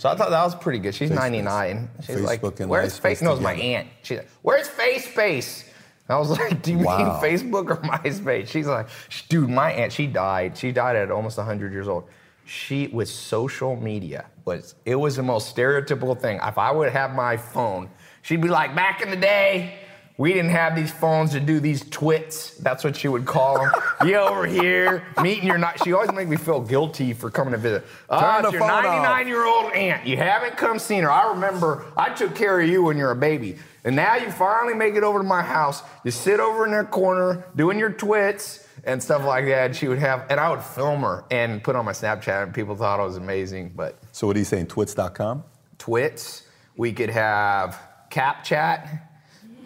So I thought that was pretty good. She's Face 99. She's Facebook like, and "Where's MySpace Face?" No, it's my together. aunt. She's like, "Where's Face Space?" And I was like, "Do you Wow. mean Facebook or MySpace?" She's like, "Dude, my aunt. She died. She died at almost 100 years old. She with social media was it was the most stereotypical thing. If I would have my phone, she'd be like, "Back in the day." We didn't have these phones to do these twits. That's what she would call them. you over here, meeting your not. She always make me feel guilty for coming to visit. Turn ah, it's your phone off. 99 year old aunt. You haven't come seen her. I remember I took care of you when you were a baby. And now you finally make it over to my house. You sit over in that corner doing your twits and stuff like that. And she would have, and I would film her and put on my Snapchat, and people thought it was amazing. But So what are you saying? Twits.com. twits, we could have CapChat.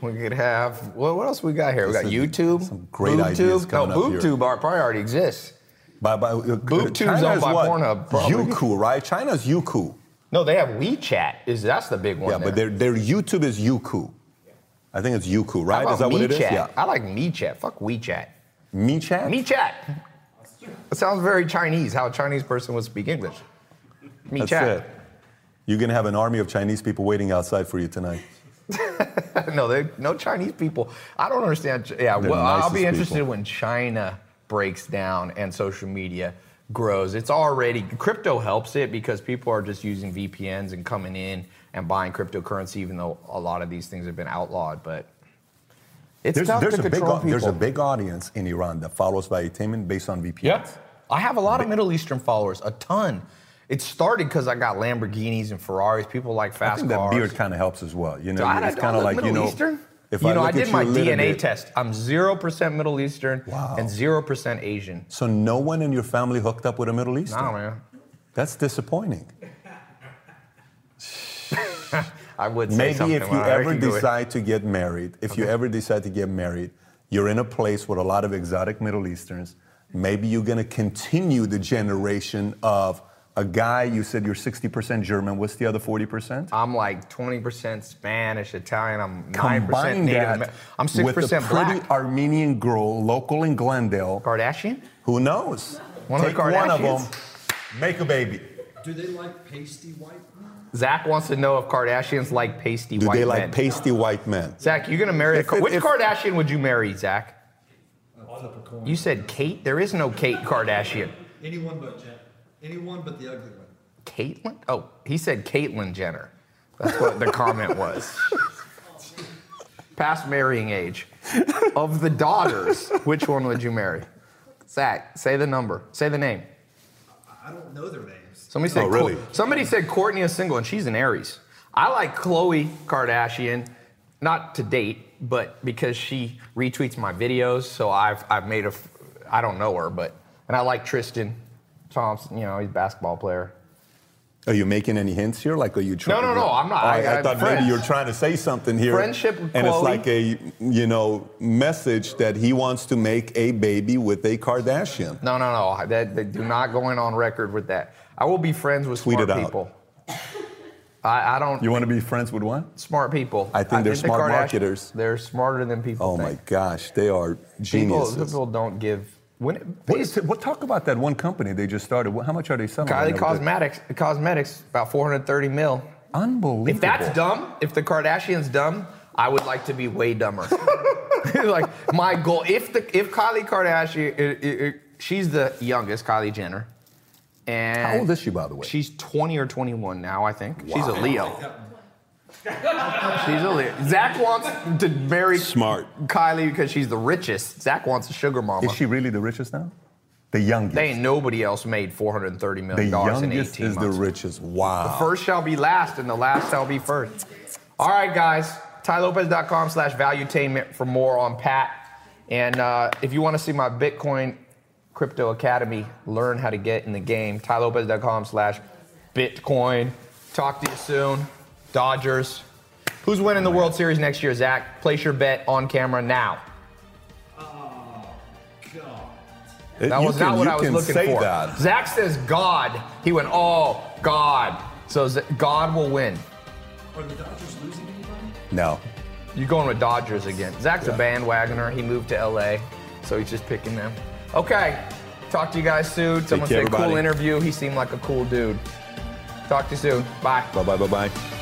We could have what, what else we got here? We got YouTube. some great ideas BoobTube. coming no, up here. BoobTube probably already exists. By, by, uh, Tube's China owned by what? Pornhub, probably. Youku, right? China's Youku. No, they have WeChat. Is that's the big one? Yeah, but their, their YouTube is Youku. I think it's Youku, right? Is that what it is? MeChat? Yeah. I like MeChat. Fuck WeChat. MeChat? MeChat. It sounds very Chinese. How a Chinese person would speak English. That's it. You're going to have an army of Chinese people waiting outside for you tonight. no, they no Chinese people. I don't understand. Yeah, They're well, I'll be interested people. when China breaks down and social media grows. It's already crypto helps it because people are just using VPNs and coming in and buying cryptocurrency, even though a lot of these things have been outlawed. But it's There's, tough there's, to a big, control au- there's a big audience in Iran that follows Vitamin based on VPNs. Yeah. I have a lot of Middle Eastern followers, a ton. It started because I got Lamborghinis and Ferraris. People like I fast think that cars. beard kind of helps as well. You know, God, it's kind of like, you know, Eastern. if you I know, I did my you a little DNA bit- test. I'm 0% Middle Eastern Wow. and 0% Asian. So no one in your family hooked up with a Middle Eastern? Nah, man. That's disappointing. I would say Maybe something. if you ever can go with- decide to get married, if you ever decide to get married, you're in a place with a lot of exotic Middle Easterns. Maybe you're going to continue the generation of a guy. You said you're 60% German. What's the other 40%? I'm like 20% Spanish, Italian. I'm 9% Combine Native that I'm 6% with a pretty black. Armenian girl, local in Glendale. Kardashian? Who knows? One of the Take one of them, Kardashians? make a baby. Do they like pasty white? Zach wants to know if Kardashians like pasty white. Do they like men. pasty white men? Zach, you're gonna marry a If Ka- it- which if- Kardashian would you marry, Zach? I'll flip a coin. You said Kate. There is no Kate Kardashian. Anyone but Jen. Anyone but the ugly one. Caitlyn? Oh, he said Caitlyn Jenner. That's what the comment was. Past marrying age. of the daughters, which one would you marry? Zach, say the number. Say the name. I don't know their names. Somebody said Oh, really? Somebody said Kourtney is single and she's an Aries. I like Khloe Kardashian, not to date, but because she retweets my videos, so I've I've made a I don't know her, but and I like Tristan Thompson, you know, he's a basketball player. Are you making any hints here? Like, are you trying? no, no, no. I'm not. I- I, I- thought friends. maybe you're trying to say something here. Friendship with and it's like a, you know, message that he wants to make a baby with a Kardashian. No, no, no. That, that do not go in on record with that. I will be friends with Tweet smart it out. people. I, I don't You want to be friends with what? smart people. I think they're the smart Kardashians- marketers. They're smarter than people Oh my gosh, they are People, geniuses. people don't give. When, What is it, what, talk about that one company they just started. How much are they selling? Kylie never did. Cosmetics, cosmetics, about 430 mil. Unbelievable. If that's dumb, if the Kardashians dumb, I would like to be way dumber. like my goal, if the if Kylie Kardashian, it, it, it- she's the youngest, Kylie Jenner, and How old is she, by the way? She's 20 or 21 now, I think. She's a Wow. Leo. she's a Leo. Zach wants to marry Smart. Kylie because she's the richest. Zach wants a sugar mama. Is she really the richest now? The youngest. They ain't nobody else made 430 million dollars in 18 months. The youngest is the richest. Wow. The First shall be last, and the last shall be first. All right, guys. TaiLopez.com slash valuetainment for more on Pat. And uh, if you want to see my Bitcoin Crypto Academy, learn how to get in the game, TaiLopez.com slash Bitcoin. Talk to you soon. Dodgers. Who's winning the World Series next year, Zach? Place your bet on camera now. It- That you was can, not what I was can looking say for. That. Zach says God. He went, oh, God. So Z- God will win. Are the Dodgers losing anybody? No. You're going with Dodgers again. Zach's a bandwagoner. He moved to LA, so he's just picking them. Okay. Talk to you guys soon. Someone care, said cool interview. He seemed like a cool dude. Talk to you soon. Bye. Bye bye bye bye.